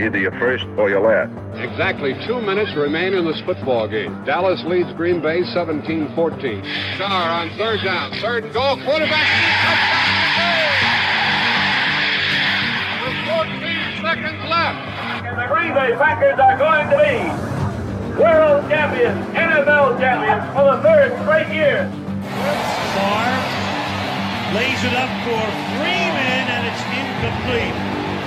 Either you're first or you're last. Exactly two minutes remain in this football game. Dallas leads Green Bay 17-14. Starr on third down. Third and goal. Quarterback. With 14 seconds left. And the Green Bay Packers are going to be world champions, NFL champions for the third straight year. Starr lays it up for Freeman, and it's incomplete.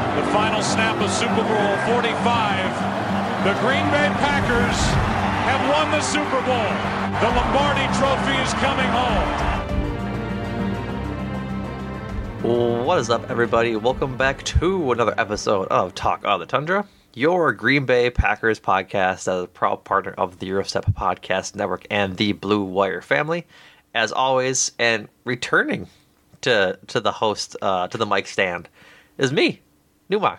The final snap of Super Bowl 45. The Green Bay Packers have won the Super Bowl. The Lombardi Trophy is coming home. What is up, everybody? Welcome back to another episode of Talk on the Tundra, your Green Bay Packers podcast as a proud partner of the Gyro Step Podcast Network and the Blue Wire family. As always, and returning to to the host uh, to the mic stand is me, Numac.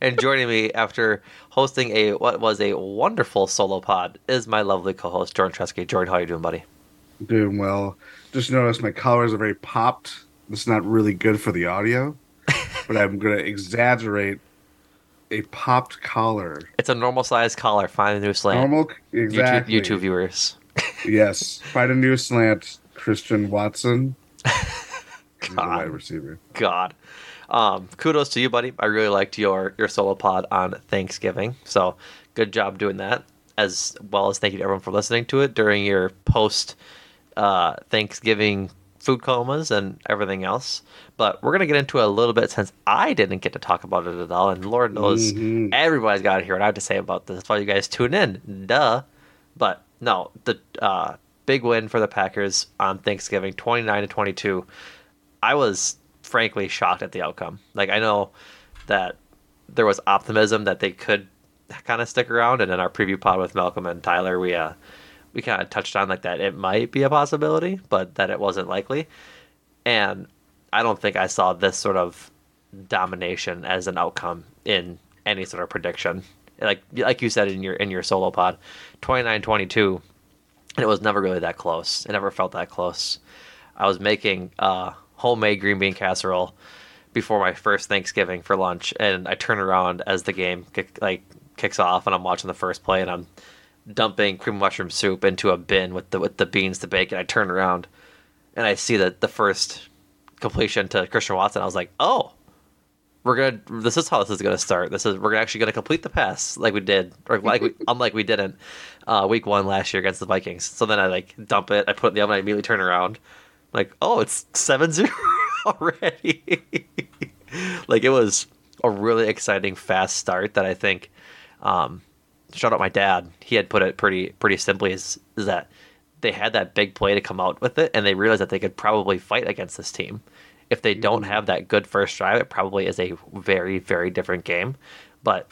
And joining me after hosting a what was a wonderful solo pod is my lovely co-host Jordan Treske. Jordan, how are you doing, buddy? Doing well. Just noticed my collars are very popped. This is not really good for the audio, but I'm going to exaggerate a popped collar. It's a normal size collar. Find a new slant. Normal, exactly. YouTube, YouTube viewers. yes, find a new slant, Christian Watson. God. wide receiver. God. Um, kudos to you, buddy. I really liked your your solo pod on Thanksgiving. So good job doing that. As well as thank you to everyone for listening to it during your post uh, Thanksgiving food comas and everything else. But we're gonna get into it a little bit since I didn't get to talk about it at all, and Lord knows mm-hmm. everybody's got to hear what I have to say about this. That's why you guys tune in, duh. But no, the uh, big win for the Packers on Thanksgiving, twenty nine to twenty two. I was frankly shocked at the outcome. Like I know that there was optimism that they could kind of stick around, and in our preview pod with Malcolm and Tyler, we uh we kind of touched on like that it might be a possibility, but that it wasn't likely. And I don't think I saw this sort of domination as an outcome in any sort of prediction. Like like you said in your in your solo pod, 29-22, and it was never really that close. It never felt that close. I was making uh homemade green bean casserole before my first Thanksgiving for lunch, and I turn around as the game kick, like kicks off, and I'm watching the first play, and I'm dumping cream mushroom soup into a bin with the with the beans to bake, and I turn around, and I see that the first completion to Christian Watson. I was like, oh. We're gonna. This is how this is gonna start. This is we're actually gonna complete the pass like we did, or like we, unlike we didn't, uh, week one last year against the Vikings. So then I like dump it. I put it in the oven. I immediately turn around, like, oh, it's 7-0 already. like it was a really exciting fast start that I think um, shout out my dad. He had put it pretty pretty simply is, is that they had that big play to come out with it and they realized that they could probably fight against this team. If they don't mm-hmm. have that good first drive, it probably is a very very different game. But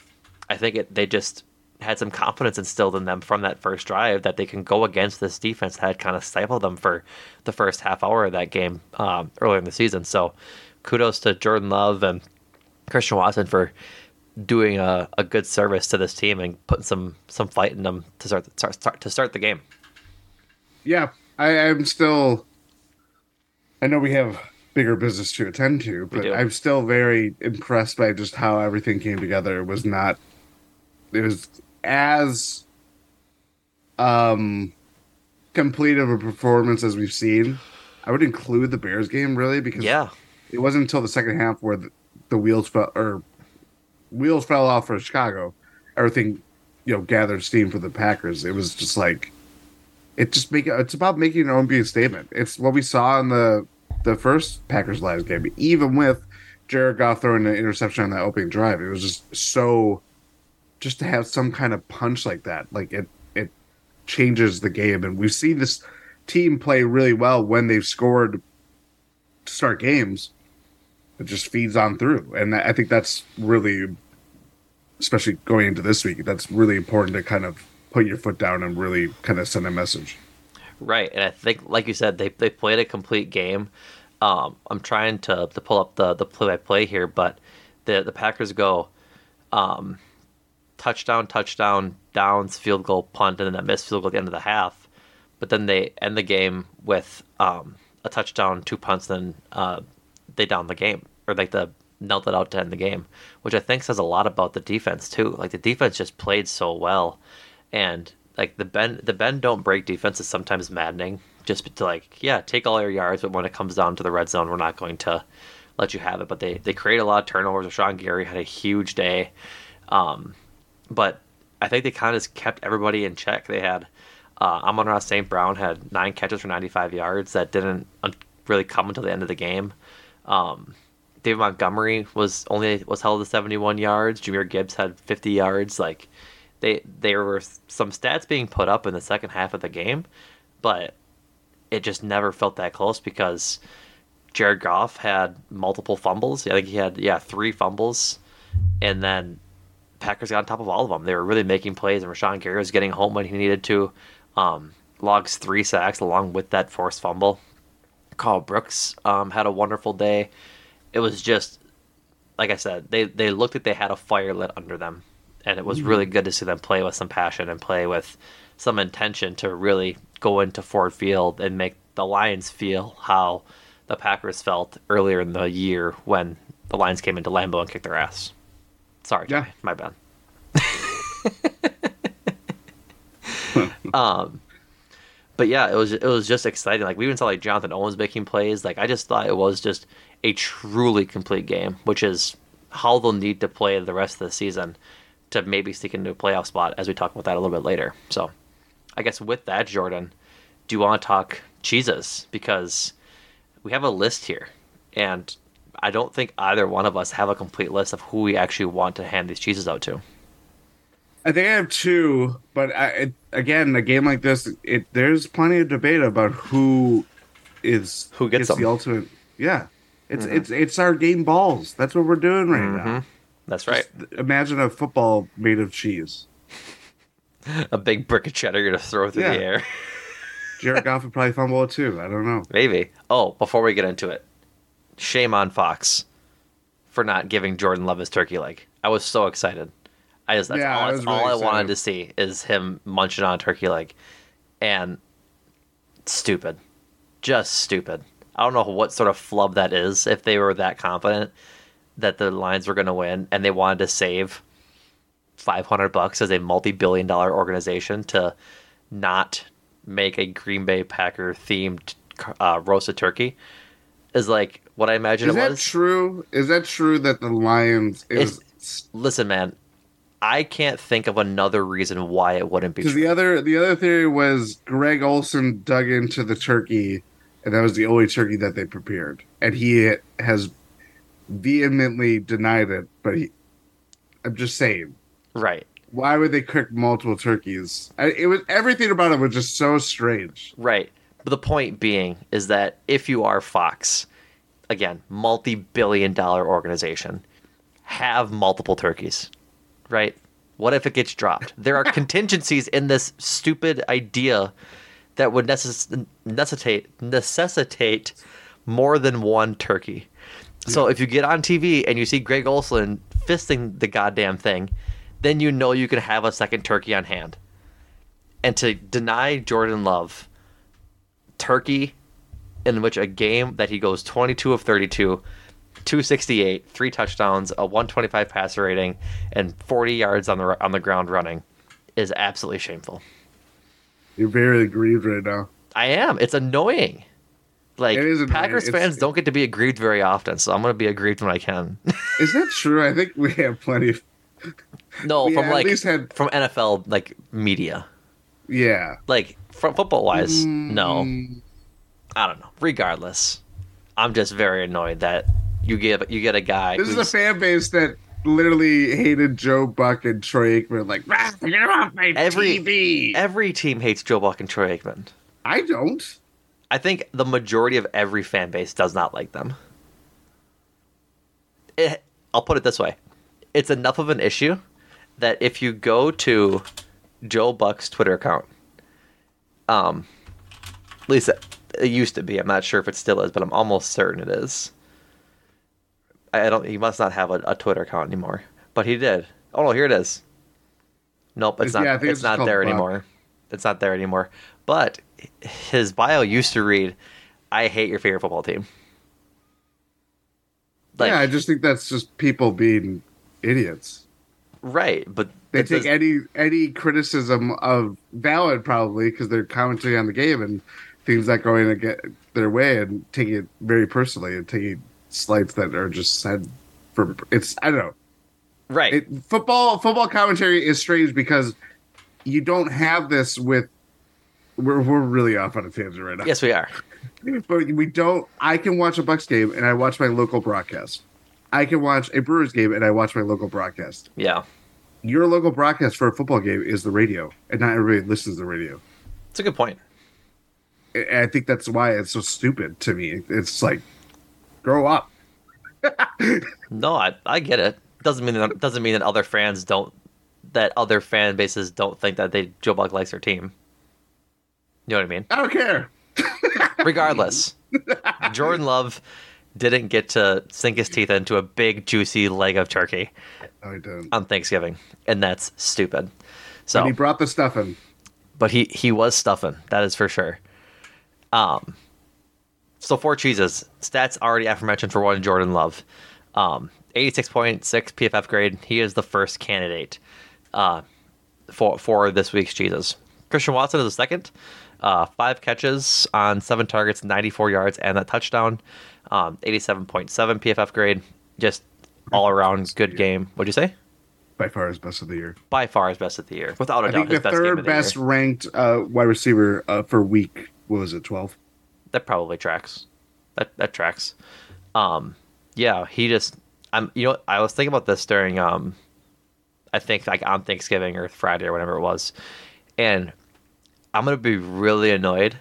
I think it, they just had some confidence instilled in them from that first drive that they can go against this defense that had kind of stifled them for the first half hour of that game um, earlier in the season. So kudos to Jordan Love and Christian Watson for doing a, a good service to this team and putting some some fight in them to start start, start to start the game. Yeah, I am still. I know we have bigger business to attend to, but. I'm still very impressed by just how everything came together. It was not. It was as um complete of a performance as we've seen. I would include the Bears game really because Yeah, it wasn't until the second half where the, the wheels fell or wheels fell off for Chicago. Everything, you know, gathered steam for the Packers. It was just like it just make it's about making your own being statement. It's what we saw in the the first Packers live game, even with Jared Goff throwing an interception on that opening drive. It was just so just to have some kind of punch like that, like it it changes the game. And we've seen this team play really well when they've scored to start games. It just feeds on through, and I think that's really, especially going into this week, that's really important to kind of put your foot down and really kind of send a message. Right, and I think, like you said, they they played a complete game. Um, I'm trying to to pull up the the play by play here, but the the Packers go um, touchdown, touchdown, downs, field goal, punt, and then that missed field goal at the end of the half. But then they end the game with um, a touchdown, two punts, then uh, they down the game or like the knelt it out to end the game, which I think says a lot about the defense too. Like the defense just played so well, and like the bend the bend don't break defense is sometimes maddening. Just to like yeah, take all your yards, but when it comes down to the red zone, we're not going to let you have it. But they they create a lot of turnovers. Sean Gary had a huge day, um, but I think they kind of just kept everybody in check. They had uh, Amon-Ra St. Brown had nine catches for 95 yards that didn't really come until the end of the game. Um, David Montgomery was only was held to 71 yards. Jahmyr Gibbs had 50 yards. Like they there were some stats being put up in the second half of the game, but it just never felt that close because Jared Goff had multiple fumbles. I think he had yeah three fumbles, and then Packers got on top of all of them. They were really making plays, and Rashan Gary was getting home when he needed to. Um, logs three sacks along with that forced fumble. Karl Brooks um, had a wonderful day. It was just like I said, they they looked like they had a fire lit under them, and it was really good to see them play with some passion and play with some intention to really go into Ford Field and make the Lions feel how the Packers felt earlier in the year when the Lions came into Lambeau and kicked their ass. Sorry, Yeah. Johnny, my bad. um, but yeah, it was it was just exciting. Like we even saw like Jonathan Owens making plays. Like I just thought it was just a truly complete game, which is how they'll need to play the rest of the season to maybe sneak into a playoff spot. As we talk about that a little bit later. So, I guess with that, Jordan, do you want to talk cheeses because we have a list here, and I don't think either one of us have a complete list of who we actually want to hand these cheeses out to. I think I have two, but I, it, again, a game like this, it there's plenty of debate about who is Who gets the ultimate. Yeah, it's mm-hmm. it's it's our game balls. That's what we're doing right mm-hmm. now. That's right. Imagine a football made of cheese. A big brick of cheddar you're gonna throw through Yeah. the air. Jared Goff would probably fumble it too. I don't know. Maybe. Oh, before we get into it, shame on Fox for not giving Jordan Love his turkey leg. I was so excited. I just that's Yeah, all, I that's really all I wanted to see is him munching on a turkey leg, and stupid, just stupid. I don't know what sort of flub that is. If they were that confident that the Lions were going to win and they wanted to save five hundred bucks as a multi-billion-dollar organization to not make a Green Bay Packer themed uh, roasted turkey is like what I imagine Is it that true? Is that true that the Lions is Listen, man, I can't think of another reason why it wouldn't be because true. the other the other theory was Greg Olsen dug into the turkey, and that was the only turkey that they prepared, and he has vehemently denied it. But he, I'm just saying, right, why would they cook multiple turkeys? I, it was everything about it was just so strange. right. But the point being is that if you are Fox, again, multi-billion-dollar organization, have multiple turkeys, right? What if it gets dropped? There are contingencies in this stupid idea that would necess- necessitate necessitate more than one turkey. So if you get on TV and you see Greg Olsen fisting the goddamn thing, then you know you can have a second turkey on hand. And to deny Jordan Love turkey in which a game that he goes 22 of 32, 268, three touchdowns, a 125 passer rating, and 40 yards on the on the ground running is absolutely shameful. You're very aggrieved right now. I am. It's annoying. Like It annoying. Packers It's- fans don't get to be aggrieved very often, so I'm gonna be aggrieved when I can. Is that true? I think we have plenty of. no, We from like least had- from NFL like media, Yeah. like from football wise, Mm. no. I don't know. Regardless, I'm just very annoyed that you give you get a guy. This is a fan base that literally hated Joe Buck and Troy Aikman. Like, "Ah, get off my Every- TV. every team hates Joe Buck and Troy Aikman. I don't. I think the majority of every fan base does not like them. It, I'll put it this way: it's enough of an issue that if you go to Joe Buck's Twitter account, um, at least it, it used to be. I'm not sure if it still is, but I'm almost certain it is. I, I don't. He must not have a, a Twitter account anymore, but he did. Oh no, here it is. Nope, it's It's- not. yeah, it's it's not there Buck. anymore. It's not there anymore. But his bio used to read, "I hate your favorite football team." Like, yeah, I just think that's just people being idiots. right, but They take any any criticism of valid probably because they're commenting on the game and things not going to get their way and taking it very personally and taking slights that are just said for it's I don't know. right. It, football football commentary is strange because you don't have this with we're we're really off on a tangent right now. yes, we are. But we don't I can watch a Bucks game and I watch my local broadcast. I can watch a Brewers game and I watch my local broadcast. Yeah, Your local broadcast for a football game is the radio, and not everybody listens to the radio. it's a good point. And I think that's why it's so stupid to me. It's like, grow up. No, I I get it. Doesn't mean that doesn't mean that other fans don't that other fan bases don't think that they Joe Buck likes their team. You know what I mean? I don't care. Regardless, Jordan Love didn't get to sink his teeth into a big juicy leg of turkey I don't. on Thanksgiving, and that's stupid. So And he brought the stuff in. but he he was stuffing that is for sure. Um so four cheeses. Stats already aforementioned for one jordan love. Um 86.6 pff grade. He is the first candidate uh for for this week's cheeses. Christian watson is the second. Uh five catches on seven targets 94 yards and that touchdown. Um 87.7 pff grade. Just all around good game what'd you say By far his best of the year. by far his best of the year without a I doubt think the best game third the year. best ranked uh, wide receiver uh, for week, what was it, 12? that probably tracks. That that tracks. Um, yeah, he just. I'm. You know, I was thinking about this during. Um, I think like on Thanksgiving or Friday or whatever it was, and I'm gonna be really annoyed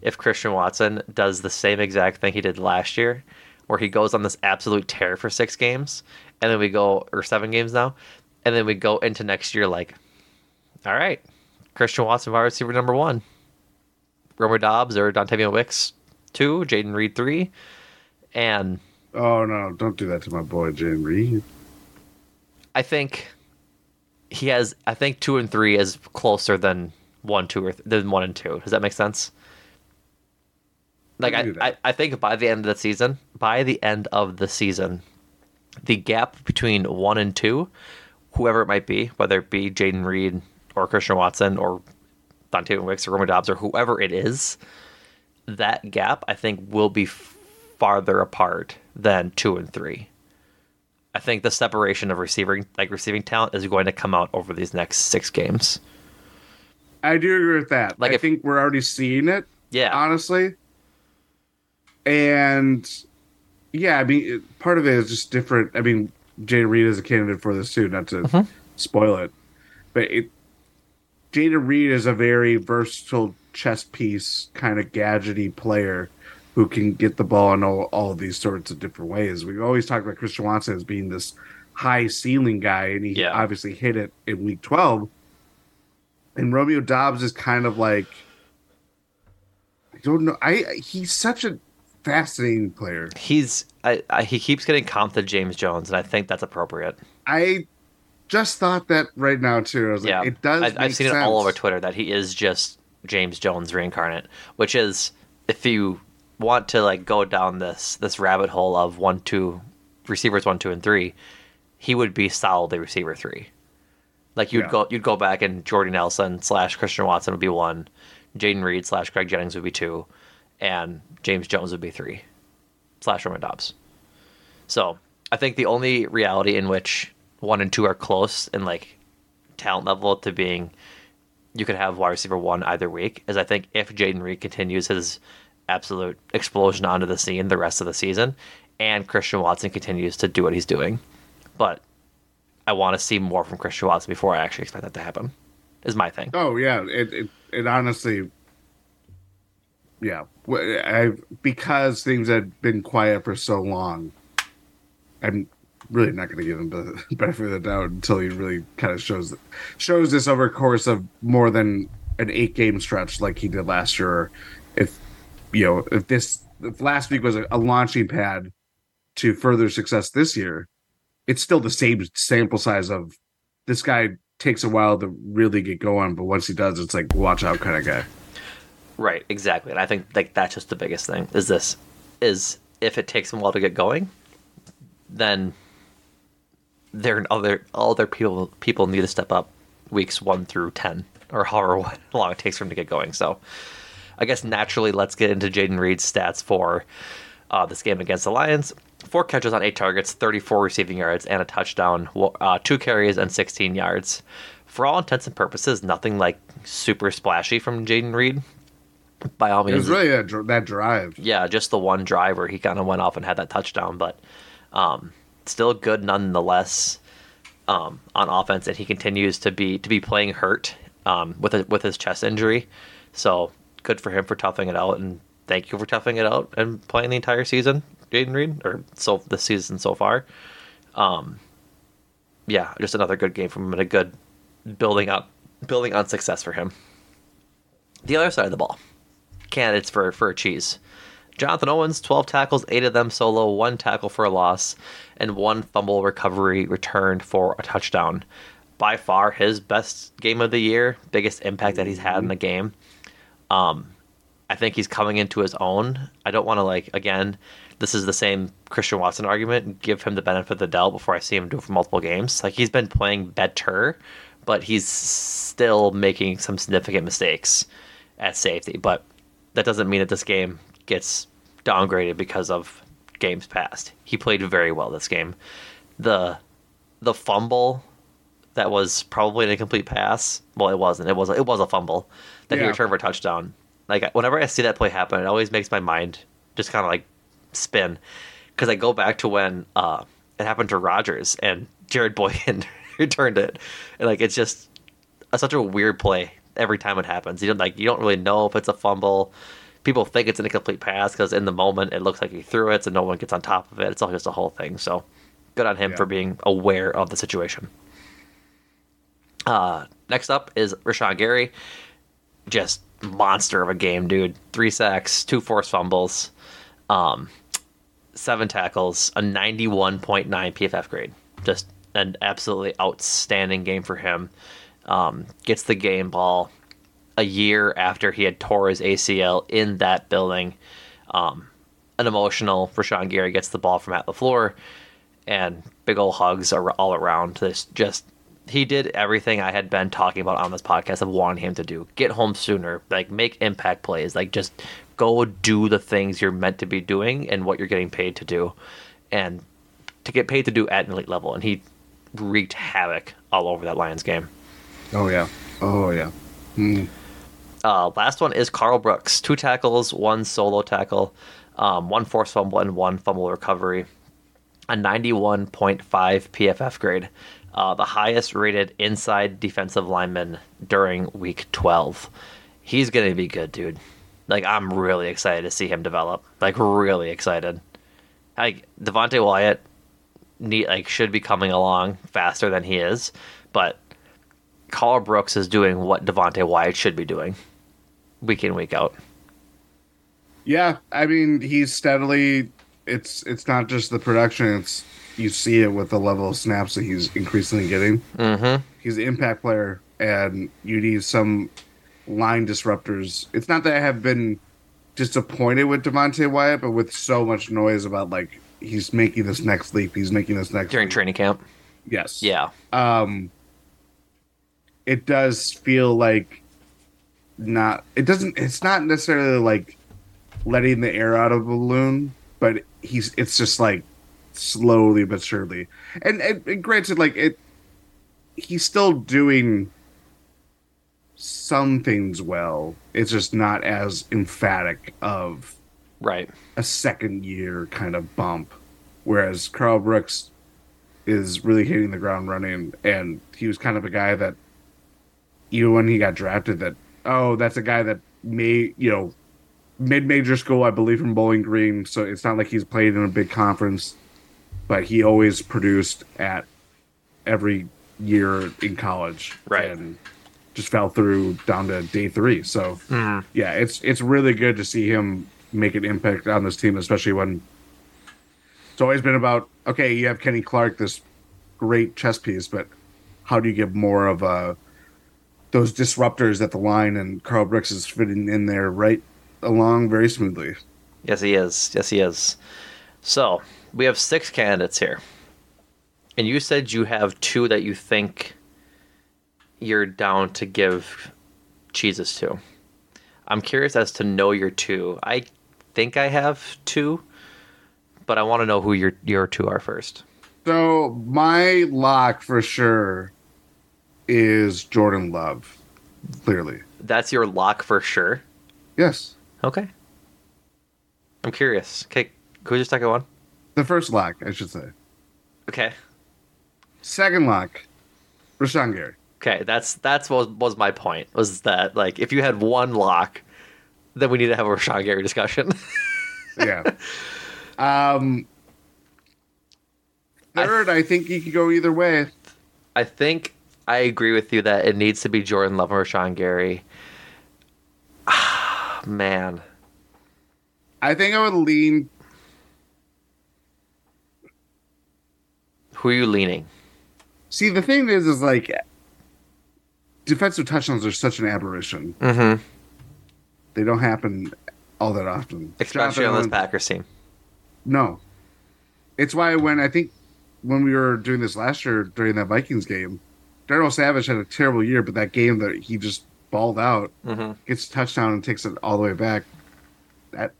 if Christian Watson does the same exact thing he did last year, where he goes on this absolute tear for six games, and then we go or seven games now, and then we go into next year like, all right, Christian Watson wide receiver number one. Romeo Doubs or Dontayvion Wicks two, Jayden Reed three, and Oh, no. Don't do that to my boy, Jayden Reed. I think he has. I think two and three is closer than one, two, or th- than one and two. Does that make sense? Like I I, I, think by the end of the season, by the end of the season, the gap between one and two, whoever it might be, whether it be Jayden Reed or Christian Watson or Dante Wicks or Romeo Doubs or whoever it is, that gap I think will be farther apart than two and three. I think the separation of receiving like receiving talent is going to come out over these next six games. I do agree with that. Like I if- think we're already seeing it, Yeah, honestly. And yeah, I mean, part of it is just different. I mean, Jada Reed is a candidate for this too, not to Mm-hmm. spoil it, but it, Jada Reed is a very versatile chess piece, kind of gadgety player who can get the ball in all, all of these sorts of different ways. We've always talked about Christian Watson as being this high ceiling guy, and he Yeah. obviously hit it in week 12. And Romeo Doubs is kind of like, I don't know. I he's such a fascinating player. He's I, I, he keeps getting comped to James Jones, and I think that's appropriate. I just thought that right now too. I was yeah, like, it does. I, I've seen it all over Twitter that he is just James Jones reincarnate, which is if you want to like go down this this rabbit hole of one two receivers one two and three, he would be solidly receiver three. Like you'd Yeah. go you'd go back and Jordy Nelson slash Christian Watson would be one, Jayden Reed slash Greg Jennings would be two, and James Jones would be three, slash Romeo Doubs. So I think the only reality in which one and two are close in like talent level to being you could have wide receiver one either week is I think if Jayden Reed continues his absolute explosion onto the scene the rest of the season and Christian Watson continues to do what he's doing. But I want to see more from Christian Watson before I actually expect that to happen. Is my thing. Oh yeah, it it, it honestly, yeah. I because things had been quiet for so long, I'm really not going to give him the benefit of the doubt until he really kind of shows shows this over course of more than an eight game stretch like he did last year. If you know if this if last week was a, a launching pad to further success this year, it's still the same sample size of this guy takes a while to really get going, but once he does, it's like watch out kind of guy. Right, exactly. And I think like that's just the biggest thing is this is if it takes him a while to get going, then there are other all other people people need to step up weeks one through ten or however long it takes for him to get going. So I guess naturally let's get into Jayden Reed's stats for uh, this game against the Lions. Four catches on eight targets, 34 receiving yards, and a touchdown. Uh, two carries and 16 yards. For all intents and purposes, nothing like super splashy from Jayden Reed. By all means, It was really that, that drive. yeah, just the one drive where he kind of went off and had that touchdown, but um, still good nonetheless um, on offense, and he continues to be to be playing hurt um, with a, with his chest injury. So good for him for toughing it out, and thank you for toughing it out and playing the entire season, Jayden Reed, or so this season so far. Um, yeah, just another good game from him and a good building up building on success for him. The other side of the ball candidates for for a cheese. Jonathan Owens, 12 tackles, 8 of them solo, 1 tackle for a loss, and 1 fumble recovery returned for a touchdown. By far his best game of the year, biggest impact that he's had in the game. Um, I think he's coming into his own. I don't want to like again. This is the same Christian Watson argument. Give him the benefit of the doubt before I see him do it for multiple games. Like he's been playing better, but he's still making some significant mistakes at safety. But that doesn't mean that this game gets downgraded because of games past. He played very well this game. The the fumble that was probably an incomplete pass. Well, it wasn't. It was it was a fumble that he returned for a touchdown. Like whenever I see that play happen, it always makes my mind just kind of like spin because I go back to when uh, it happened to Rodgers and Jarrett Boykin returned it, and like it's just a, such a weird play every time it happens. You don't like you don't really know if it's a fumble. People think it's an incomplete pass because in the moment it looks like he threw it, so no one gets on top of it. It's all just a whole thing. So good on him Yeah. for being aware of the situation. Uh, next up is Rashan Gary, just monster of a game, dude. Three sacks, two forced fumbles, um, seven tackles, a 91.9 PFF grade. Just an absolutely outstanding game for him. Um, gets the game ball a year after he had tore his ACL in that building. Um, an emotional Rashan Gary gets the ball from at the floor, and big old hugs are all around. This just he did everything I had been talking about on this podcast of wanting him to do. Get home sooner, like make impact plays, like just go do the things you're meant to be doing and what you're getting paid to do, and to get paid to do at an elite level. And he wreaked havoc all over that Lions game. Oh yeah. Oh yeah. Mm. Uh, last one is Karl Brooks. Two tackles, one solo tackle, um, one forced fumble, and one fumble recovery. A 91.5 PFF grade. Uh, the highest rated inside defensive lineman during week 12. He's to be good, dude. Like, I'm really excited to see him develop. Like, really excited. Like, Devonte Wyatt need like should be coming along faster than he is, but Karl Brooks is doing what Devonte Wyatt should be doing, week in week out. Yeah, I mean he's steadily. It's it's not just the production; it's you see it with the level of snaps that he's increasingly getting. Mm-hmm. He's an impact player, and you need some line disruptors. It's not that I have been disappointed with Devonte Wyatt, but with so much noise about like he's making this next leap, he's making this next During leap. training camp. Yes. Yeah. Um it does feel like not it doesn't it's not necessarily like letting the air out of a balloon, but he's it's just like slowly but surely. And, and, and granted like it he's still doing some things well. It's just not as emphatic of Right. a second year kind of bump. Whereas Karl Brooks is really hitting the ground running and he was kind of a guy that even when he got drafted that oh that's a guy that may you know mid major school I believe from Bowling Green so it's not like he's played in a big conference but he always produced at every year in college Right. and just fell through down to day 3 so Mhm. yeah, it's it's really good to see him make an impact on this team, especially when it's always been about okay, you have Kenny Clark, this great chess piece, but how do you get more of uh those disruptors at the line? And Karl Brooks is fitting in there right along very smoothly. Yes, he is. Yes, he is. So we have six candidates here, and you said you have two that you think you're down to give cheeses to. I'm curious as to know your two. I think I have two, but I want to know who your your two are first. So my lock for sure is Jordan Love. Clearly, That's your lock for sure. yes. Okay. I'm curious. Okay, who's your second one? The first lock, I should say. Okay. Second lock, Rashan Gary. Okay, that's that's what was my point. Was that like if you had one lock, then we need to have a Rashan Gary discussion. yeah. Um, third, I, think you could go either way. I think I agree with you that it needs to be Jordan Love or Sean Gary. Ah, man. I think I would lean. Who are you leaning? See, the thing is, is like defensive touchdowns are such an aberration. Mm-hmm. They don't happen all that often, Especially on this Packers team. No, it's why when I think when we were doing this last year during that Vikings game, Darnell Savage had a terrible year, but that game that he just balled out, Mhm. gets a touchdown and takes it all the way back, that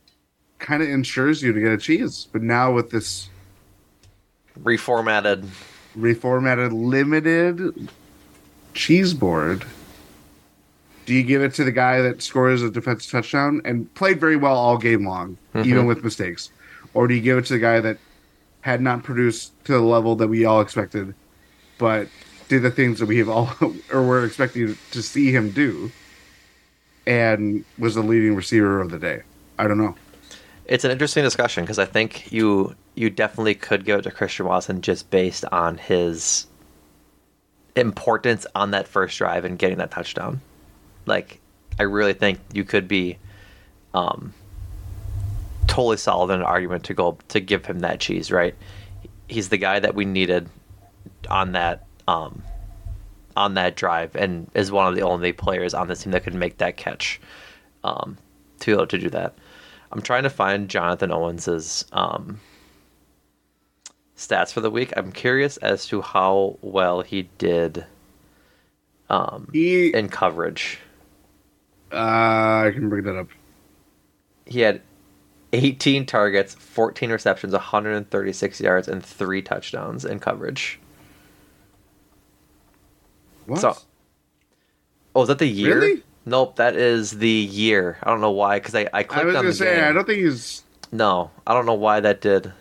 kind of ensures you to get a cheese. But now with this Reformatted. reformatted limited cheese board, do you give it to the guy that scores a defensive touchdown and played very well all game long, Mhm. even with mistakes? Or do you give it to the guy that had not produced to the level that we all expected, but did the things that we have all or were expecting to see him do and was the leading receiver of the day? I don't know. It's an interesting discussion because I think you you definitely could give it to Christian Watson just based on his importance on that first drive and getting that touchdown. Like, I really think you could be um, totally solid in an argument to go to give him that cheese. Right? He's the guy that we needed on that um, on that drive, and is one of the only players on this team that could make that catch um, to be able to do that. I'm trying to find Jonathan Owens's um, stats for the week. I'm curious as to how well he did um, He, in coverage. uh, I can bring that up. He had 18 targets, 14 receptions, 136 yards, and three touchdowns in coverage. What? So- Oh, is that the year? Really? Nope, that is the year. I don't know why, because I, I clicked I was on gonna say game. I don't think he's. No, I don't know why that did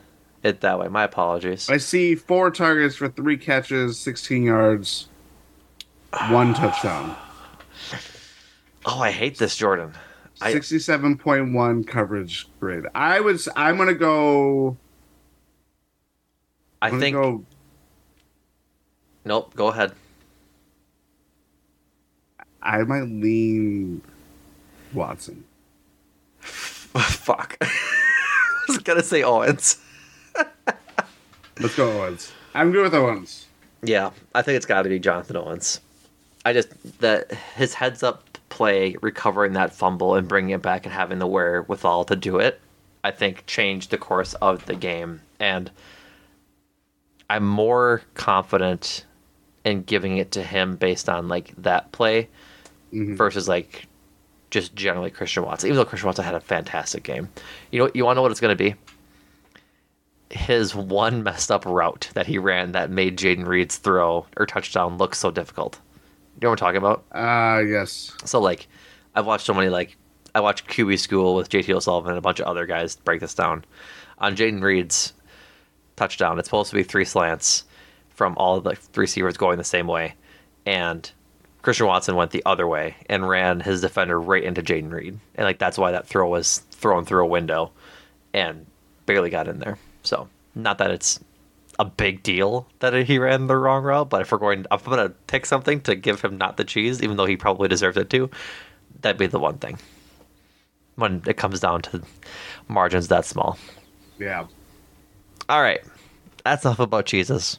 it that way. My apologies. I see four targets for three catches, 16 yards, one touchdown, Oh, I hate this, Jordan. 67.1 coverage grade. I was. I'm gonna go. I I'm gonna think. go. Nope. Go ahead. I might lean Watson. Fuck. I was gonna say Owens. Let's go Owens. I'm good with Owens. Yeah, I think it's got to be Jonathan Owens. I just that his heads up play, recovering that fumble and bringing it back and having the wherewithal to do it, I think changed the course of the game. And I'm more confident in giving it to him based on like that play versus like just generally Christian Watson. Even though Christian Watson had a fantastic game, you know, you want to know what it's going to be. His one messed up route that he ran that made Jayden Reed's throw or touchdown look so difficult. You know what I'm talking about? Ah, yes. So like, I've watched so many like I watched QB School with JT O'Sullivan and a bunch of other guys break this down. On Jayden Reed's touchdown, it's supposed to be three slants from all the three receivers going the same way, and Christian Watson went the other way and ran his defender right into Jayden Reed, and like that's why that throw was thrown through a window, and barely got in there. So not that it's a big deal that he ran the wrong route, but if we're going, if I'm gonna pick something to give him not the cheese, even though he probably deserves it too, that'd be the one thing. When it comes down to margins that small. Yeah. All right, that's enough about cheeses.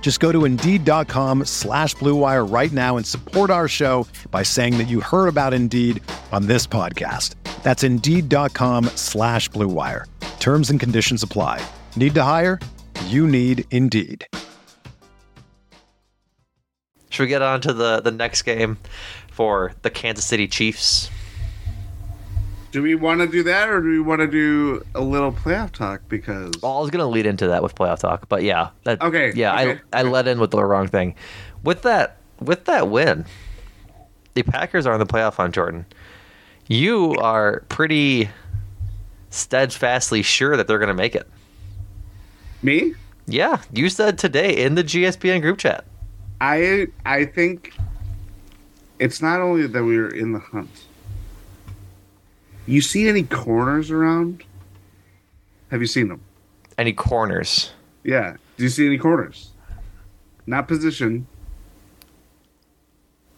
Just go to Indeed.com slash BlueWire right now and support our show by saying that you heard about Indeed on this podcast. That's Indeed.com slash BlueWire. Terms and conditions apply. Need to hire? You need Indeed. Should we get on to the the next game for the Kansas City Chiefs? Do we want to do that, or do we want to do a little playoff talk? Because Well, I was gonna lead into that with playoff talk, but yeah, that, Okay, yeah, okay, I I led in with the wrong thing. With that with that win, the Packers are in the playoff on Jordan. You are pretty steadfastly sure that they're gonna make it. me, Yeah, you said today in the GSPN group chat. I I think it's not only that we are in the hunt. You see any corners around? Have you seen them? Any corners? Yeah. Do you see any corners? Not position.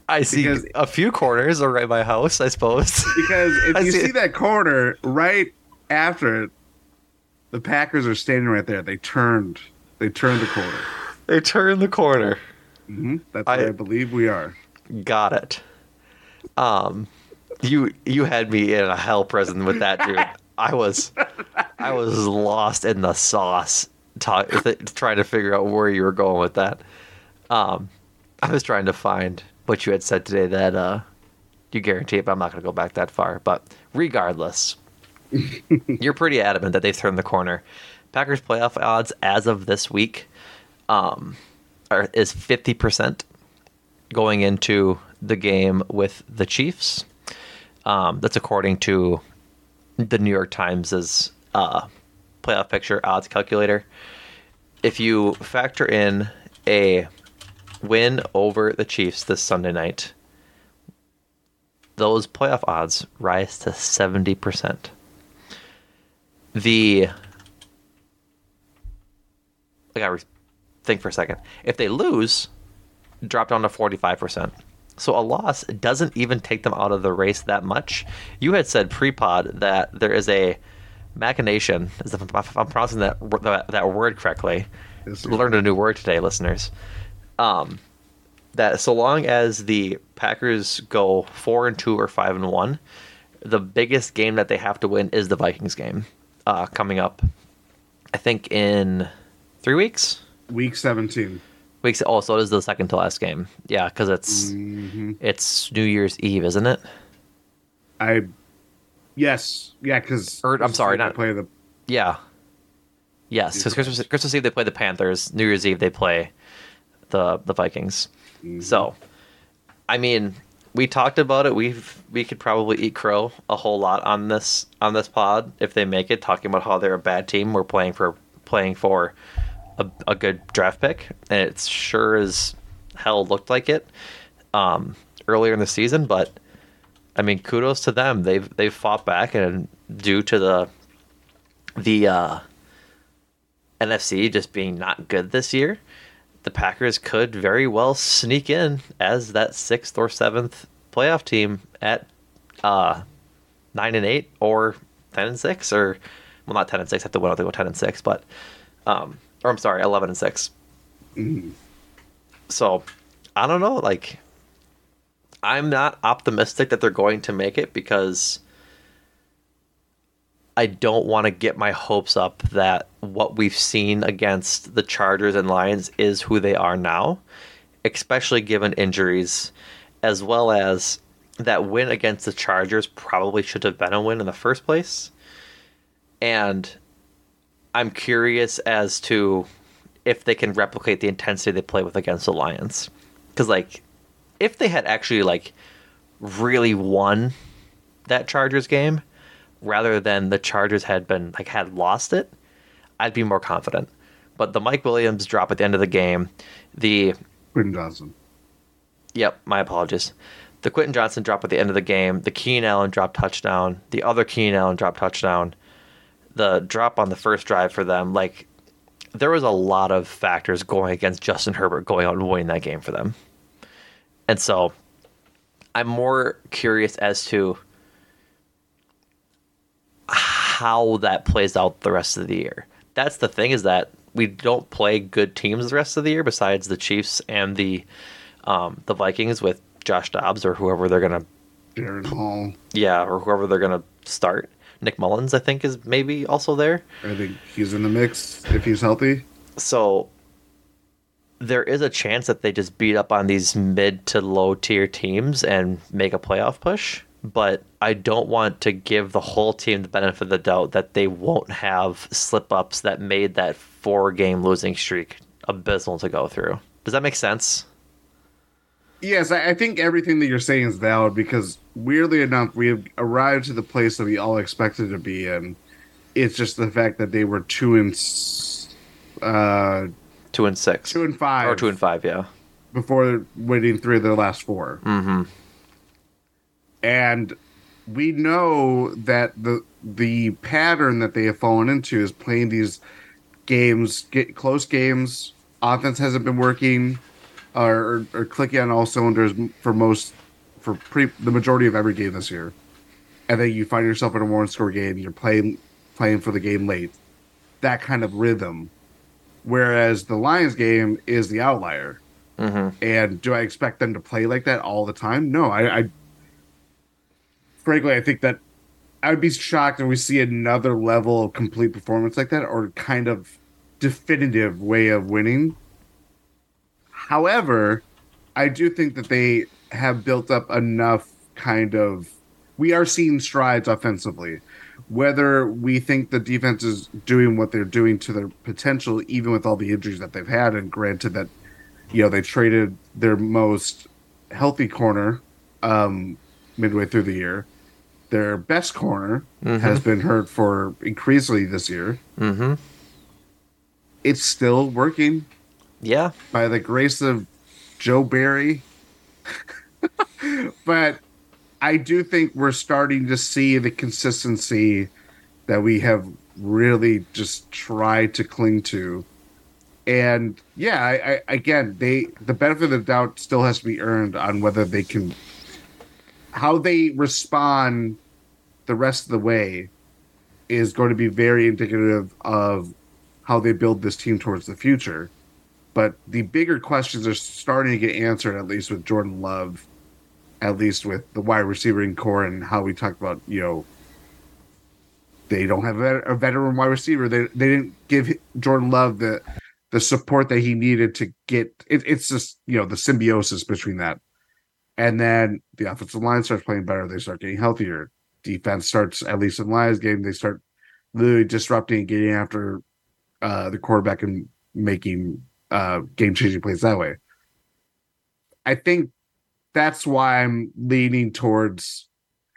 I see Because- a few corners around my house, I suppose. Because if you see see that corner right after it, the Packers are standing right there. They turned. They turned the corner. they turned the corner. hmm That's I- where I believe we are. Got it. Um, you you had me in a hell prison with that dude. I was I was lost in the sauce, ta- th- trying to figure out where you were going with that. Um, I was trying to find what you had said today that uh, you guarantee it, but I'm not going to go back that far. But regardless, you're pretty adamant that they've turned the corner. Packers playoff odds as of this week um, are, is 50% going into the game with the Chiefs. Um, that's according to the New York Times' uh, playoff picture odds calculator. If you factor in a win over the Chiefs this Sunday night, those playoff odds rise to 70%. The I gotta think for a second. If they lose, drop down to 45%. So a loss doesn't even take them out of the race that much. You had said pre-pod that there is a machination, as if I'm pronouncing that that, word correctly. Learned a new word today, listeners. Um, that so long as the Packers go four and two or five and one, the biggest game that they have to win is the Vikings game uh, coming up. I think in three weeks. Week 17. Weeks. Oh, so it is the second to last game. Yeah, because it's Mhm. it's New Year's Eve, isn't it? I, yes, yeah, because Or, I'm sorry, not- play the Yeah. Yes, because Christmas Christmas Eve they play the Panthers. New Year's Eve they play the the Vikings. So, I mean, we talked about it. We've we could probably eat crow a whole lot on this on this pod if they make it. Talking about how they're a bad team. We're playing for playing for a, a good draft pick, and it sure as hell looked like it um, earlier in the season. But I mean, kudos to them. They've they've fought back, and due to the the uh, NFC just being not good this year, the Packers could very well sneak in as that sixth or seventh playoff team at uh, nine and eight or ten and six or well not ten and six. I have to win. I think go ten and six, but um, or I'm sorry, eleven and 6 So I don't know. Like I'm not optimistic that they're going to make it because I don't want to get my hopes up that what we've seen against the Chargers and Lions is who they are now, especially given injuries, as well as that win against the Chargers probably should have been a win in the first place. And I'm curious as to if they can replicate the intensity they play with against the Lions. Because, like, if they had actually, like, really won that Chargers game, rather than the Chargers had been like had lost it, I'd be more confident. But the Mike Williams drop at the end of the game, the Quentin Johnston. yep, my apologies. The Quentin Johnston drop at the end of the game, the Keenan Allen drop touchdown, the other Keenan Allen drop touchdown, the drop on the first drive for them, like there was a lot of factors going against Justin Herbert going out and winning that game for them. And so I'm more curious as to how that plays out the rest of the year. That's the thing is that we don't play good teams the rest of the year besides the Chiefs and the um, the Vikings with Josh Dobbs or whoever they're gonna Jaren Hall. yeah or whoever they're gonna start. Nick Mullens I think is maybe also there. I think he's in the mix if he's healthy. So there is a chance that they just beat up on these mid to low tier teams and make a playoff push. But I don't want to give the whole team the benefit of the doubt that they won't have slip ups that made that four game losing streak abysmal to go through. Does that make sense? Yes, I, think everything that you're saying is valid because weirdly enough, we have arrived to the place that we all expected to be in. It's just the fact that they were two and uh, Two and six. two and five, Or two and five, yeah. before winning three of their last 4 Mm-hmm. and we know that the the pattern that they have fallen into is playing these games, get close games. Offense hasn't been working, or, or clicking on all cylinders for most for pre, the majority of every game this year, and then you find yourself in a one score game. You're playing playing for the game late. That kind of rhythm. Whereas the Lions game is the outlier. Mm-hmm. And do I expect them to play like that all the time? No, I, I frankly I think that I would be shocked if we see another level of complete performance like that or kind of definitive way of winning. However, I do think that they have built up enough kind of we are seeing strides offensively. Whether we think the defense is doing what they're doing to their potential, even with all the injuries that they've had, and granted that you know they traded their most healthy corner um, midway through the year. Their best corner Mhm. has been hurt for increasingly this year. Mm-hmm. It's still working Yeah. by the grace of Joe Barry. but I do think we're starting to see the consistency that we have really just tried to cling to. And yeah, I, I again, they the benefit of the doubt still has to be earned on whether they can how they respond the rest of the way is going to be very indicative of how they build this team towards the future. But the bigger questions are starting to get answered, at least with Jordan Love, at least with the wide receiving core and how we talked about, you know, they don't have a veteran wide receiver. They they didn't give Jordan Love the the support that he needed to get. It, it's just you know the symbiosis between that, and then the offensive line starts playing better. They start getting healthier. Defense starts at least in Lions game. They start really disrupting, and getting after uh, the quarterback and making uh, game changing plays that way. I think that's why I'm leaning towards.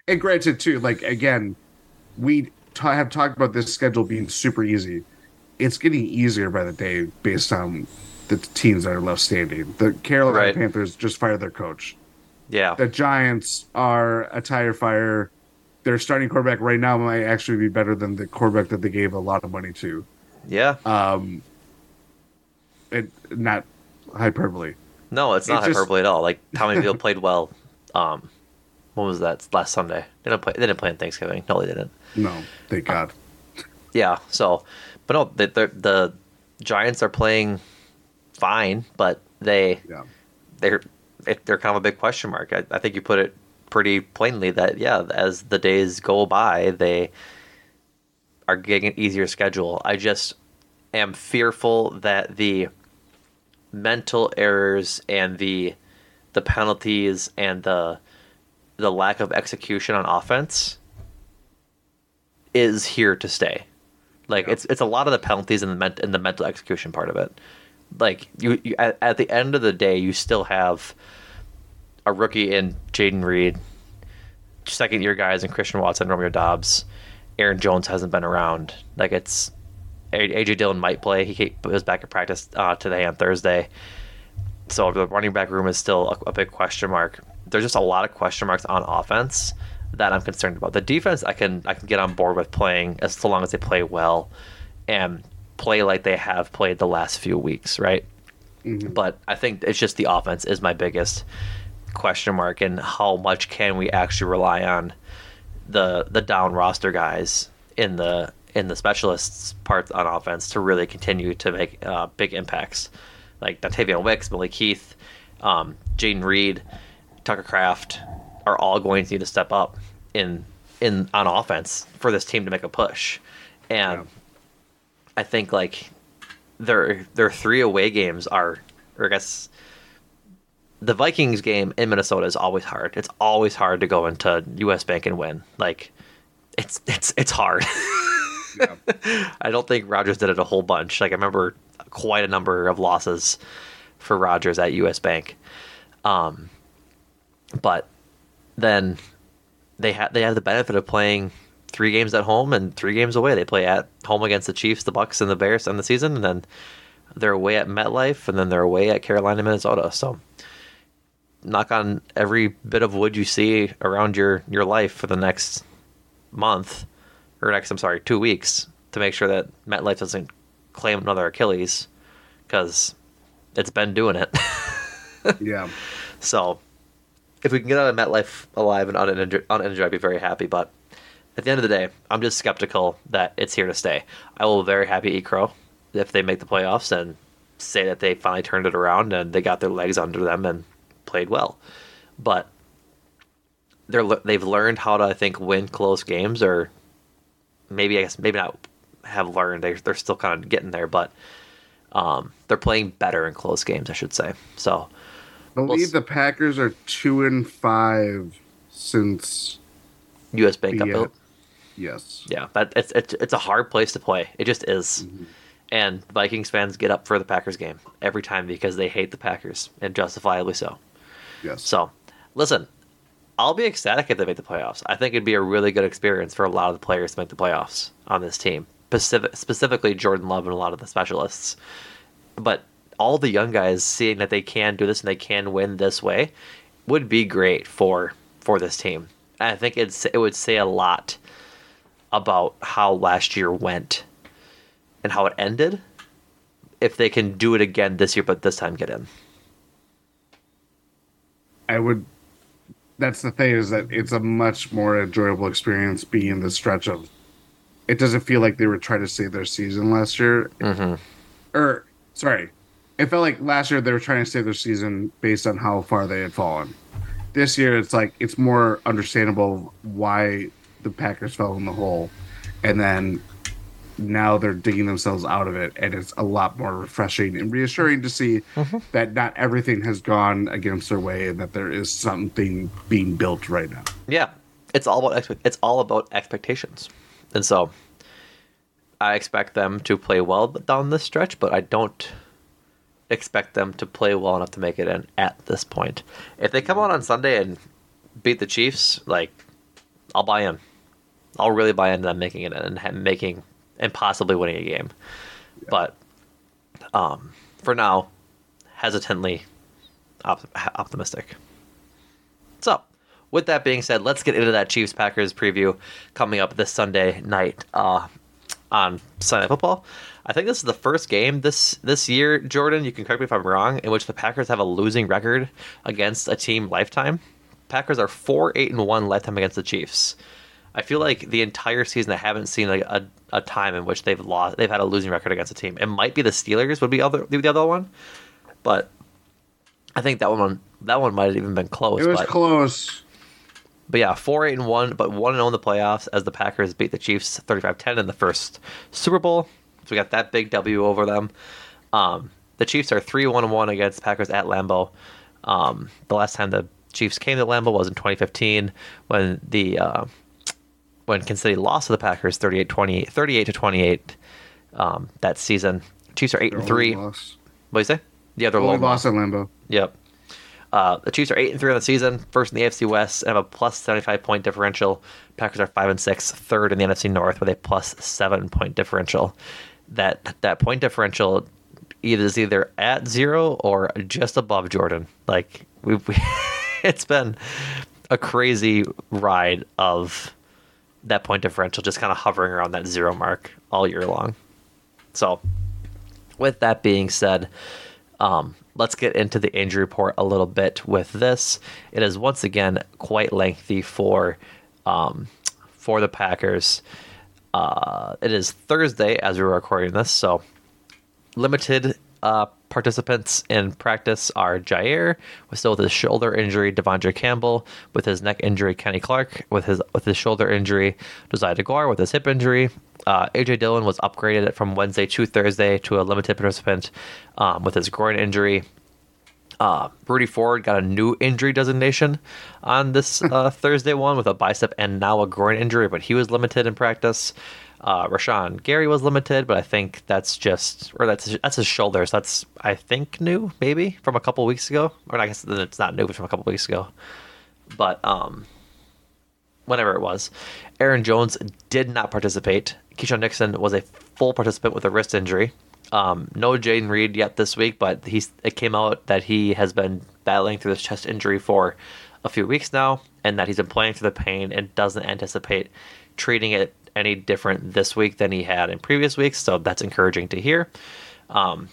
And granted, too, like again, we ta- have talked about this schedule being super easy. It's getting easier by the day based on the teams that are left standing. The Carolina Right. Panthers just fired their coach. Yeah. The Giants are a tire fire. Their starting quarterback right now might actually be better than the quarterback that they gave a lot of money to. Yeah. Um, it not hyperbole. No, it's It not just- hyperbole at all. Like Tommy Field played well. Um, when was that? Last Sunday. They didn't play. They didn't play on Thanksgiving. No, they didn't. No, thank God. Yeah. So, but no, the the, the Giants are playing fine, but they Yeah. they're it, they're kind of a big question mark. I, I think you put it pretty plainly that yeah, as the days go by, they are getting an easier schedule. I just am fearful that the mental errors and the the penalties and the the lack of execution on offense is here to stay. Like it's it's a lot of the penalties and the ment- and the mental execution part of it. Like you, you at, at the end of the day, you still have a rookie in Jayden Reed, second year guys in Christian Watson, Romeo Doubs, Aaron Jones hasn't been around. Like it's AJ Dillon might play. He was back at practice uh, today on Thursday. So the running back room is still a, a big question mark. There's just a lot of question marks on offense that I'm concerned about. The defense, I can I can get on board with playing as so long as they play well and play like they have played the last few weeks, right? But I think it's just the offense is my biggest question mark, and how much can we actually rely on the the down roster guys in the in the specialists part on offense to really continue to make uh, big impacts, like Dontayvion Wicks, Malik Heath, um, Jayden Reed, Tucker Kraft are all going to need to step up in in on offense for this team to make a push, and I think like their their three away games are, or I guess the Vikings game in Minnesota is always hard. It's always hard to go into US Bank and win. Like it's it's it's hard. I don't think Rodgers did it a whole bunch. Like I remember quite a number of losses for Rodgers at US Bank. Um but then they had they have the benefit of playing three games at home and three games away. They play at home against the Chiefs, the Bucks, and the Bears in the season, and then they're away at MetLife, and then they're away at Carolina, Minnesota. So knock on every bit of wood you see around your your life for the next month or next I'm sorry two weeks to make sure that MetLife doesn't claim another Achilles because it's been doing it. Yeah. So if we can get out of MetLife alive and uninjured, uninjured, I'd be very happy. But at the end of the day, I'm just skeptical that it's here to stay. I will very happy eat crow if they make the playoffs and say that they finally turned it around and they got their legs under them and played well. But they're they've learned how to I think win close games or maybe I guess maybe not have learned They're, they're still kind of getting there but um, they're playing better in close games I should say. So I believe the Packers are two and five since US Bank the, uh, built. Yes. Yeah, that it's it's it's a hard place to play. It just is. And Vikings fans get up for the Packers game every time because they hate the Packers, and justifiably so. Yes. So, listen, I'll be ecstatic if they make the playoffs. I think it'd be a really good experience for a lot of the players to make the playoffs on this team, Pacific, specifically Jordan Love and a lot of the specialists. But all the young guys seeing that they can do this and they can win this way would be great for for this team. And I think it's it would say a lot about how last year went and how it ended if they can do it again this year but this time get in. I would. That's the thing is that it's a much more enjoyable experience being in the stretch of. It doesn't feel like they were trying to save their season last year, Mm-hmm. or sorry, it felt like last year they were trying to save their season based on how far they had fallen. This year, it's like it's more understandable why the Packers fell in the hole, and then now they're digging themselves out of it, and it's a lot more refreshing and reassuring to see mm-hmm. that not everything has gone against their way, and that there is something being built right now. Yeah, it's all about expe- it's all about expectations, and so I expect them to play well down this stretch, but I don't expect them to play well enough to make it in at this point. If they come out on Sunday and beat the Chiefs, like I'll buy in. I'll really buy into them making it and making and possibly winning a game. But um, for now, hesitantly op- optimistic. So, with that being said, let's get into that Chiefs Packers preview coming up this Sunday night uh, on Sunday Football. I think this is the first game this this year, Jordan. You can correct me if I'm wrong, in which the Packers have a losing record against a team lifetime. Packers are four eight and one lifetime against the Chiefs. I feel like the entire season I haven't seen like a, a time in which they've lost they've had a losing record against a team. It might be the Steelers would be other the other one, but I think that one that one might have even been close. It was but, close. but yeah, four eight and one, but one and zero in the playoffs as the Packers beat the Chiefs 35-10 in the first Super Bowl. So we got that big W over them. Um, the Chiefs are three one one against Packers at Lambeau. Um, the last time the Chiefs came to Lambeau was in 2015 when the uh, when Kansas City lost to the Packers 38 28 38 to 28 um, that season. Chiefs are eight Their and only three. What do you say? Yeah, they're Only loss at Lambeau. Yep. Uh, the Chiefs are eight and three on the season, first in the AFC West, and have a plus seventy five point differential. Packers are five and six, third in the NFC North with a plus seven point differential. That that point differential either is either at zero or just above Jordan. Like we, we it's been a crazy ride of that point differential, just kind of hovering around that zero mark all year long. So, with that being said, um, let's get into the injury report a little bit with this. It is once again quite lengthy for um, for the Packers. Uh, it is Thursday as we're recording this, so limited uh, participants in practice are Jaire, with still with his shoulder injury, De'Vondre Campbell, with his neck injury, Kenny Clark, with his with his shoulder injury, Josiah Deguara with his hip injury. Uh, AJ Dillon was upgraded from Wednesday to Thursday to a limited participant um, with his groin injury. Uh, Rudy Ford got a new injury designation on this uh, Thursday one with a bicep and now a groin injury, but he was limited in practice. Uh, Rashan Gary was limited, but I think that's just or that's that's his shoulders. That's I think new maybe from a couple weeks ago, or I guess it's not new, but from a couple weeks ago. But um, whenever it was, Aaron Jones did not participate. Keisean Nixon was a full participant with a wrist injury. Um, no Jayden Reed yet this week, but he's it came out that he has been battling through this chest injury for a few weeks now, and that he's been playing through the pain and doesn't anticipate treating it any different this week than he had in previous weeks. So that's encouraging to hear. Um,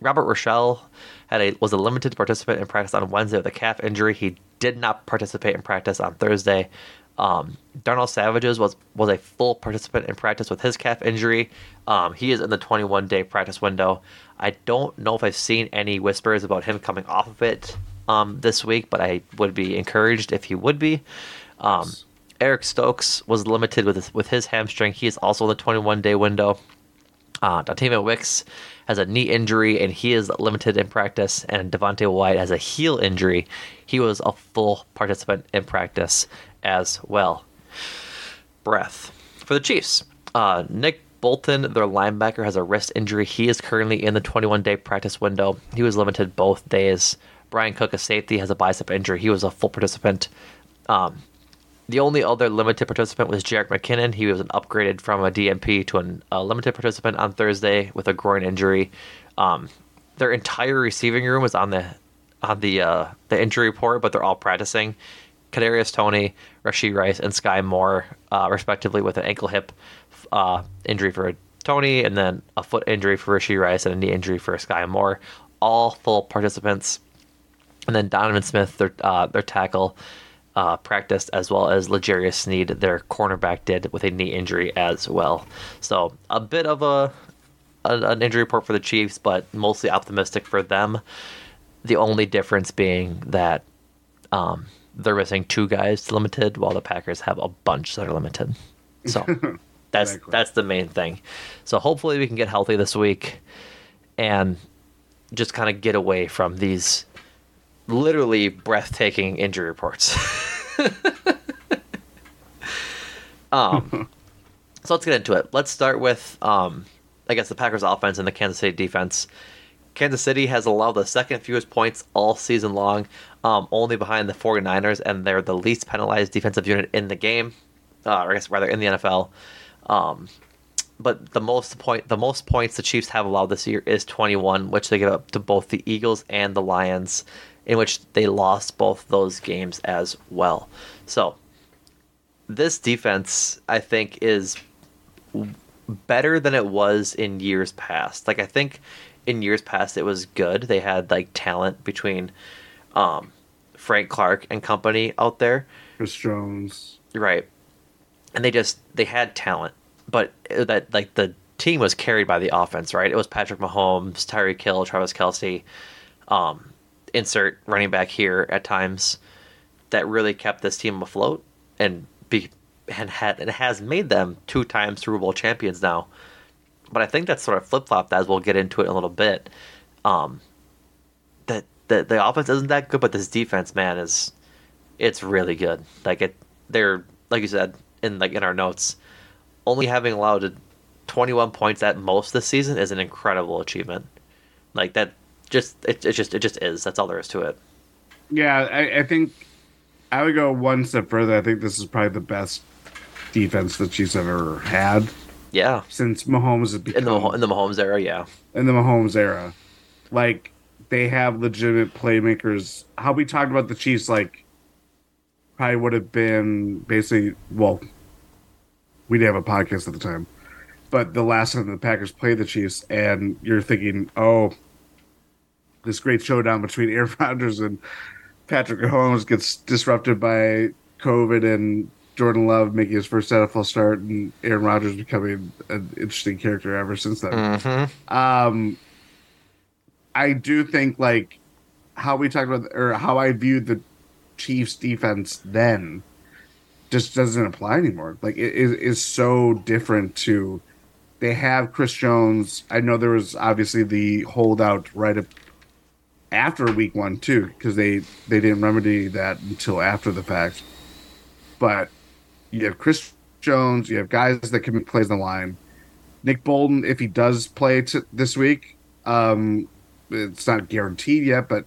Robert Rochell had a was a limited participant in practice on Wednesday with a calf injury. He did not participate in practice on Thursday. Um, Darnell Savages was was a full participant in practice with his calf injury. Um, he is in the 21 day practice window. I don't know if I've seen any whispers about him coming off of it um, this week, but I would be encouraged if he would be. Um, Eric Stokes was limited with his, with his hamstring. He is also in the 21 day window. Uh, Dontayvion Wicks has a knee injury and he is limited in practice. And Devonte Wyatt has a heel injury. He was a full participant in practice as well. Breath for the Chiefs. Uh, Nick Bolton, their linebacker, has a wrist injury. He is currently in the 21 day practice window. He was limited both days. Bryan Cook, a safety, has a bicep injury. He was a full participant. Um, the only other limited participant was Jerick McKinnon. He was an upgraded from a DNP to an, a limited participant on Thursday with a groin injury. Um, their entire receiving room is on the on the uh, the injury report, but they're all practicing. Kadarius Toney, Rashee Rice, and Skyy Moore, uh, respectively, with an ankle hip uh, injury for Toney, and then a foot injury for Rashee Rice, and a knee injury for Skyy Moore. All full participants. And then Donovan Smith, their uh, their tackle, uh, practiced as well as L'Jarius Sneed, their cornerback, did with a knee injury as well. So a bit of a an injury report for the Chiefs, but mostly optimistic for them. The only difference being that um, they're missing two guys limited, while the Packers have a bunch that are limited. So that's Exactly. that's the main thing. So hopefully we can get healthy this week, and just kind of get away from these literally breathtaking injury reports. um, so let's get into it. Let's start with, um, I guess, the Packers offense and the Kansas City defense. Kansas City has allowed the second fewest points all season long, um, only behind the 49ers, and they're the least penalized defensive unit in the game, uh, or I guess rather in the NFL. Um, but the most point the most points the Chiefs have allowed this year is 21, which they give up to both the Eagles and the Lions, in which they lost both those games as well. So this defense, I think, is better than it was in years past. Like I think in years past it was good. They had like talent between um, Frank Clark and company out there. Chris Jones. Right. And they just they had talent, but that like the team was carried by the offense, right? It was Patrick Mahomes, Tyreek Hill, Travis Kelce, um, insert running back here at times that really kept this team afloat and be and had and has made them two times Super Bowl champions now. But I think that's sort of flip flopped as we'll get into it in a little bit. Um, that the the offense isn't that good, but this defense, man, is it's really good. Like it, they're like you said in like in our notes, only having allowed 21 points at most this season is an incredible achievement. Like that, just it, it just it just is. That's all there is to it. Yeah, I, I think I would go one step further. I think this is probably the best defense the Chiefs have ever had Yeah, since Mahomes has become in the in the Mahomes era, yeah, in the Mahomes era. Like they have legitimate playmakers. How we talked about the Chiefs, like probably would have been basically well, we didn't have a podcast at the time, but the last time the Packers played the Chiefs, and you're thinking, oh, this great showdown between Aaron Rodgers and Patrick Mahomes gets disrupted by COVID and Jordan Love making his first NFL start, and Aaron Rodgers becoming an interesting character ever since then. mm-hmm. Um, I do think like how we talked about or how I viewed the Chiefs defense then just doesn't apply anymore. Like it is is so different to they have Chris Jones. I know there was obviously the holdout right up after week one too because they they didn't remedy that until after the fact. But you have Chris Jones, you have guys that can make plays on the line. Nick Bolton, if he does play t- this week, um, it's not guaranteed yet, but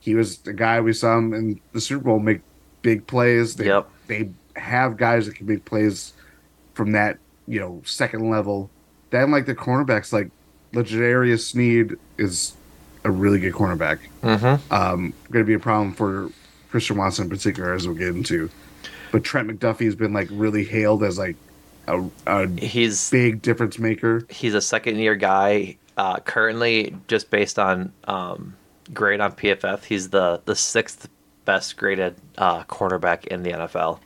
he was the guy we saw him in the Super Bowl make big plays. They, Yep. they have guys that can make plays from that, you know, second level. Then, like the cornerbacks, like Legendarius Sneed is a really good cornerback. Mm-hmm. Um, going to be a problem for Christian Watson in particular, as we'll get into. But Trent McDuffie has been like really hailed as like a, a He's big difference maker. he's a second year guy. Uh, currently, just based on um, grade on PFF, he's the the sixth best graded uh, cornerback in the NFL.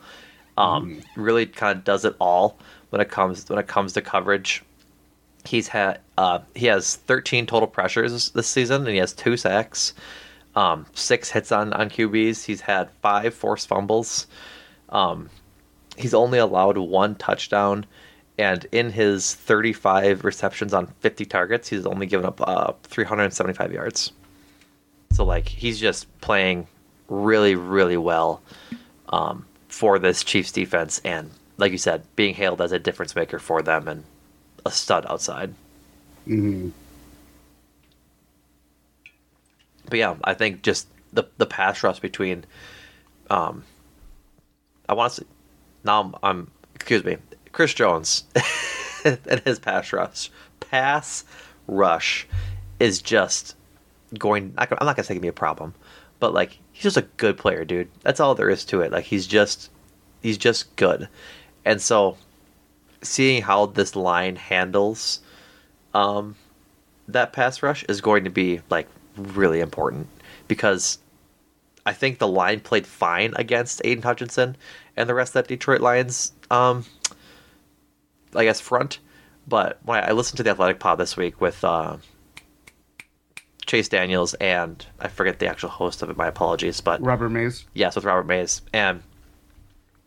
Um, Really, kind of does it all when it comes when it comes to coverage. He's had uh, he has 13 total pressures this season, and he has two sacks, um, six hits on on QBs. He's had five forced fumbles. Um, he's only allowed one touchdown, and in his 35 receptions on 50 targets, he's only given up uh, 375 yards. So like he's just playing really, really well um, for this Chiefs defense, and like you said, being hailed as a difference maker for them and a stud outside. hmm But yeah, I think just the the pass rush between, um, I want to say, now I'm, I'm excuse me, Chris Jones and his pass rush, pass rush is just going. I'm not gonna say give me a problem, but like he's just a good player, dude. That's all there is to it. Like he's just he's just good, and so seeing how this line handles um that pass rush is going to be like really important because I think the line played fine against Aidan Hutchinson and the rest of that Detroit Lions um I guess front But when I listened to the Athletic Pod this week with uh, Chase Daniels and I forget the actual host of it. My apologies, but Robert Mays. Yes, with Robert Mays, and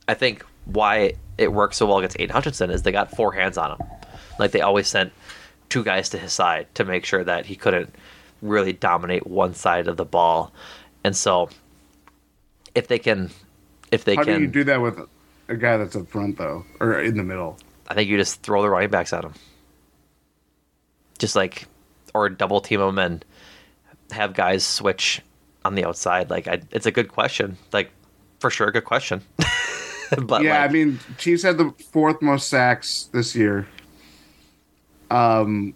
I think why it worked so well against Aidan Hutchinson is they got four hands on him. Like they always sent two guys to his side to make sure that he couldn't really dominate one side of the ball. And so if they can if they How can do you do that with a guy that's up front though, or in the middle? I think you just throw the running backs at him. Just like or double team them and have guys switch on the outside. Like I, it's a good question. Like for sure a good question. but yeah, like, I mean, Chiefs had the fourth most sacks this year. Um,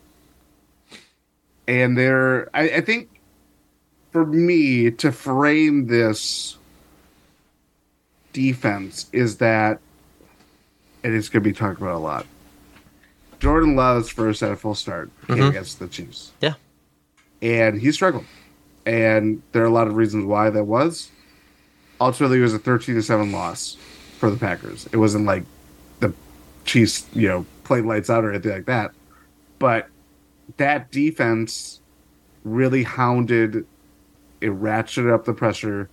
and they're, I, I think, for me to frame this defense is that, and it's going to be talked about a lot. Jordan Love's first at a full start came Mhm. against the Chiefs. Yeah. And he struggled. And there are a lot of reasons why that was. Ultimately, it was a 13 to 7 loss for the Packers. It wasn't like the Chiefs, you know, played lights out or anything like that. But that defense really hounded, it ratcheted up the pressure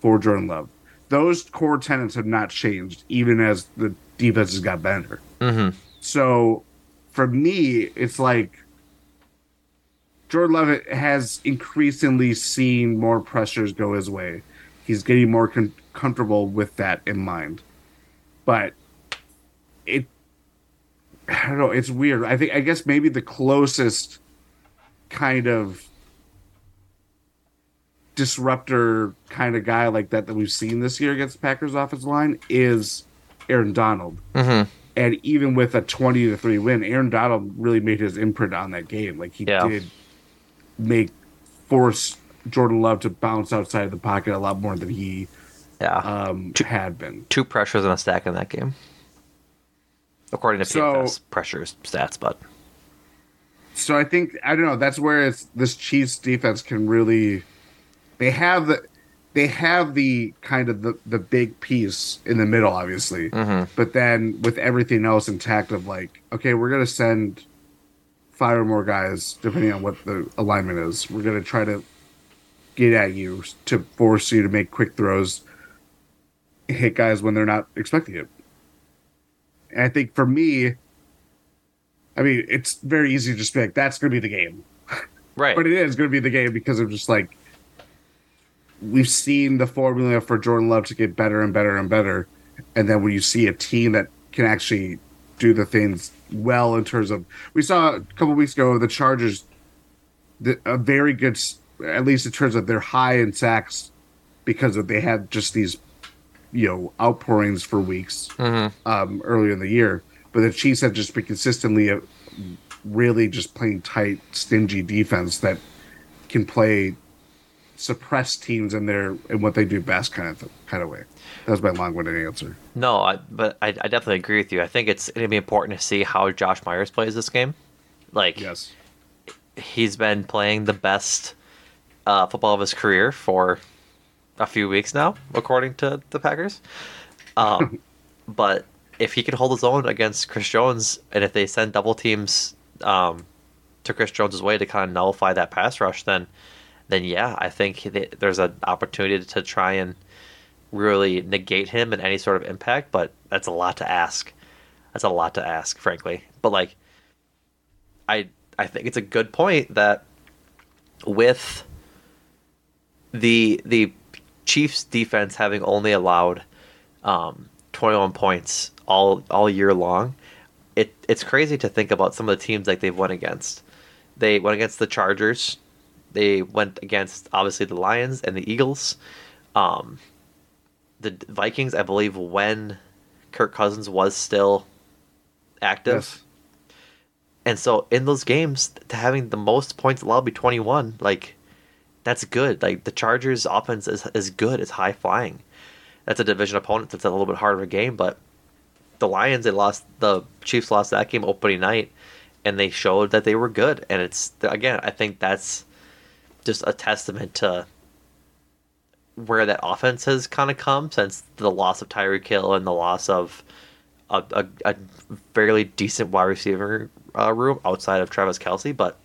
for Jordan Love. Those core tenets have not changed, even as the defenses got better. mhm. So for me, it's like Jordan Love has increasingly seen more pressures go his way. He's getting more con- comfortable with that in mind. But it, I don't know, it's weird. I think, I guess maybe the closest kind of disruptor kind of guy like that that we've seen this year against the Packers offensive line is Aaron Donald. Mhm. And even with a 20 to 3 win, Aaron Donald really made his imprint on that game. Like he Yeah. did make force Jordan Love to bounce outside of the pocket a lot more than he yeah um, had been. two pressures and a stack in that game. According to So- PFF pressures stats, but So I think I don't know. That's where it's this Chiefs defense can really. They have the, they have the kind of the the big piece in the middle, obviously, Mhm. but then with everything else intact, of like, okay, we're gonna send five or more guys, depending on what the alignment is. We're gonna try to get at you to force you to make quick throws, hit guys when they're not expecting it. And I think for me, I mean, it's very easy to just be like, that's going to be the game. right. But it is going to be the game because of just like, we've seen the formula for Jordan Love to get better and better and better. And then when you see a team that can actually do the things well in terms of, we saw a couple weeks ago, the Chargers, the, a very good, at least in terms of their high in sacks, because of they had just these, you know, outpourings for weeks Mhm. um, earlier in the year. But the Chiefs have just been consistently uh, really just playing tight, stingy defense that can play suppress teams in their in what they do best kind of kind of way. That was my long-winded answer. No, I, but I, I definitely agree with you. I think it's going to be important to see how Josh Myers plays this game. Like, yes, he's been playing the best uh, football of his career for a few weeks now, according to the Packers. Um, but if he can hold his own against Chris Jones, and if they send double teams um, to Chris Jones's way to kind of nullify that pass rush, then then yeah, I think th- there's an opportunity to try and really negate him and any sort of impact. But that's a lot to ask. That's a lot to ask, frankly. But like, I I think it's a good point that with the the Chiefs defense having only allowed um, 21 points all all year long, it it's crazy to think about some of the teams like they've won against. They went against the Chargers. They went against obviously the Lions and the Eagles. Um, the Vikings, I believe, when Kirk Cousins was still active. Yes. And so in those games, to having the most points allowed be 21, like that's good. Like the Chargers offense is, is good. It's high flying. That's a division opponent that's a little bit harder game, but the Lions they lost the Chiefs lost that game opening night and they showed that they were good and it's again, I think that's just a testament to where that offense has kind of come since the loss of Tyreek Hill and the loss of a, a, a fairly decent wide receiver uh, room outside of Travis Kelce, but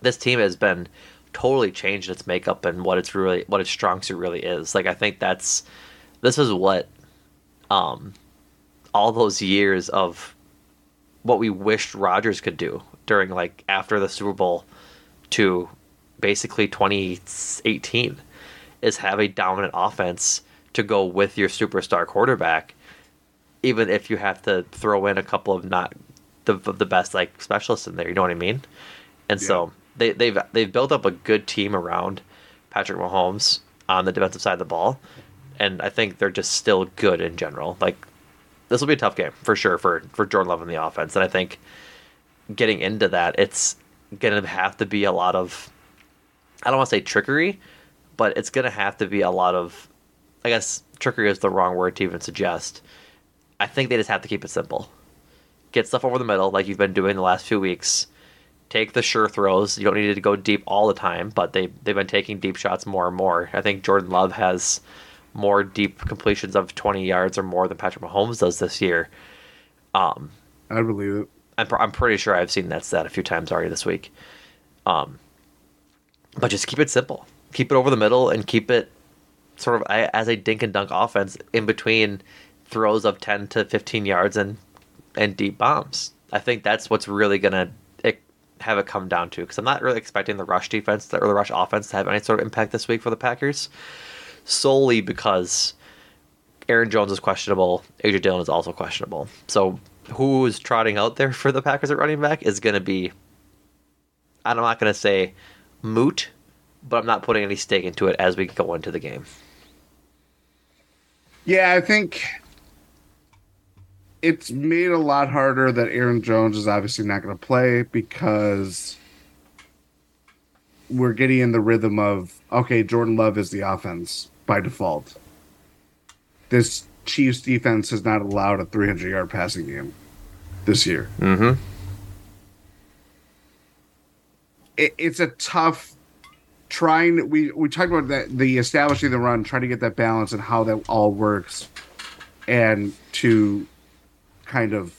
this team has been totally changed its makeup and what it's really what its strong suit really is. Like I think that's this is what um all those years of what we wished Rodgers could do during like after the Super Bowl to basically 2018 is have a dominant offense to go with your superstar quarterback even if you have to throw in a couple of not the the best like specialists in there, you know what I mean? And yeah. so they they've they've built up a good team around Patrick Mahomes on the defensive side of the ball, and I think they're just still good in general. Like this will be a tough game for sure for for Jordan Love in the offense, and I think getting into that, it's gonna have to be a lot of I don't want to say trickery, but it's gonna have to be a lot of I guess trickery is the wrong word to even suggest. I think they just have to keep it simple. Get stuff over the middle like you've been doing the last few weeks take the sure throws. You don't need to go deep all the time, but they they've been taking deep shots more and more. I think Jordan Love has more deep completions of 20 yards or more than Patrick Mahomes does this year. Um, I believe it. I'm, I'm pretty sure I've seen that stat a few times already this week. Um, but just keep it simple. Keep it over the middle and keep it sort of as a dink and dunk offense in between throws of 10 to 15 yards and and deep bombs. I think that's what's really going to have it come down to because I'm not really expecting the rush defense or the rush offense to have any sort of impact this week for the Packers, solely because Aaron Jones is questionable, AJ Dillon is also questionable. So who is trotting out there for the Packers at running back is going to be, I'm not going to say moot, but I'm not putting any stake into it as we go into the game. Yeah, I think it's made a lot harder that Aaron Jones is obviously not going to play because we're getting in the rhythm of okay, Jordan Love is the offense by default. This Chiefs defense has not allowed a 300 yard passing game this year. Mm-hmm. It, it's a tough trying. We we talked about that the establishing the run, trying to get that balance and how that all works, and to kind of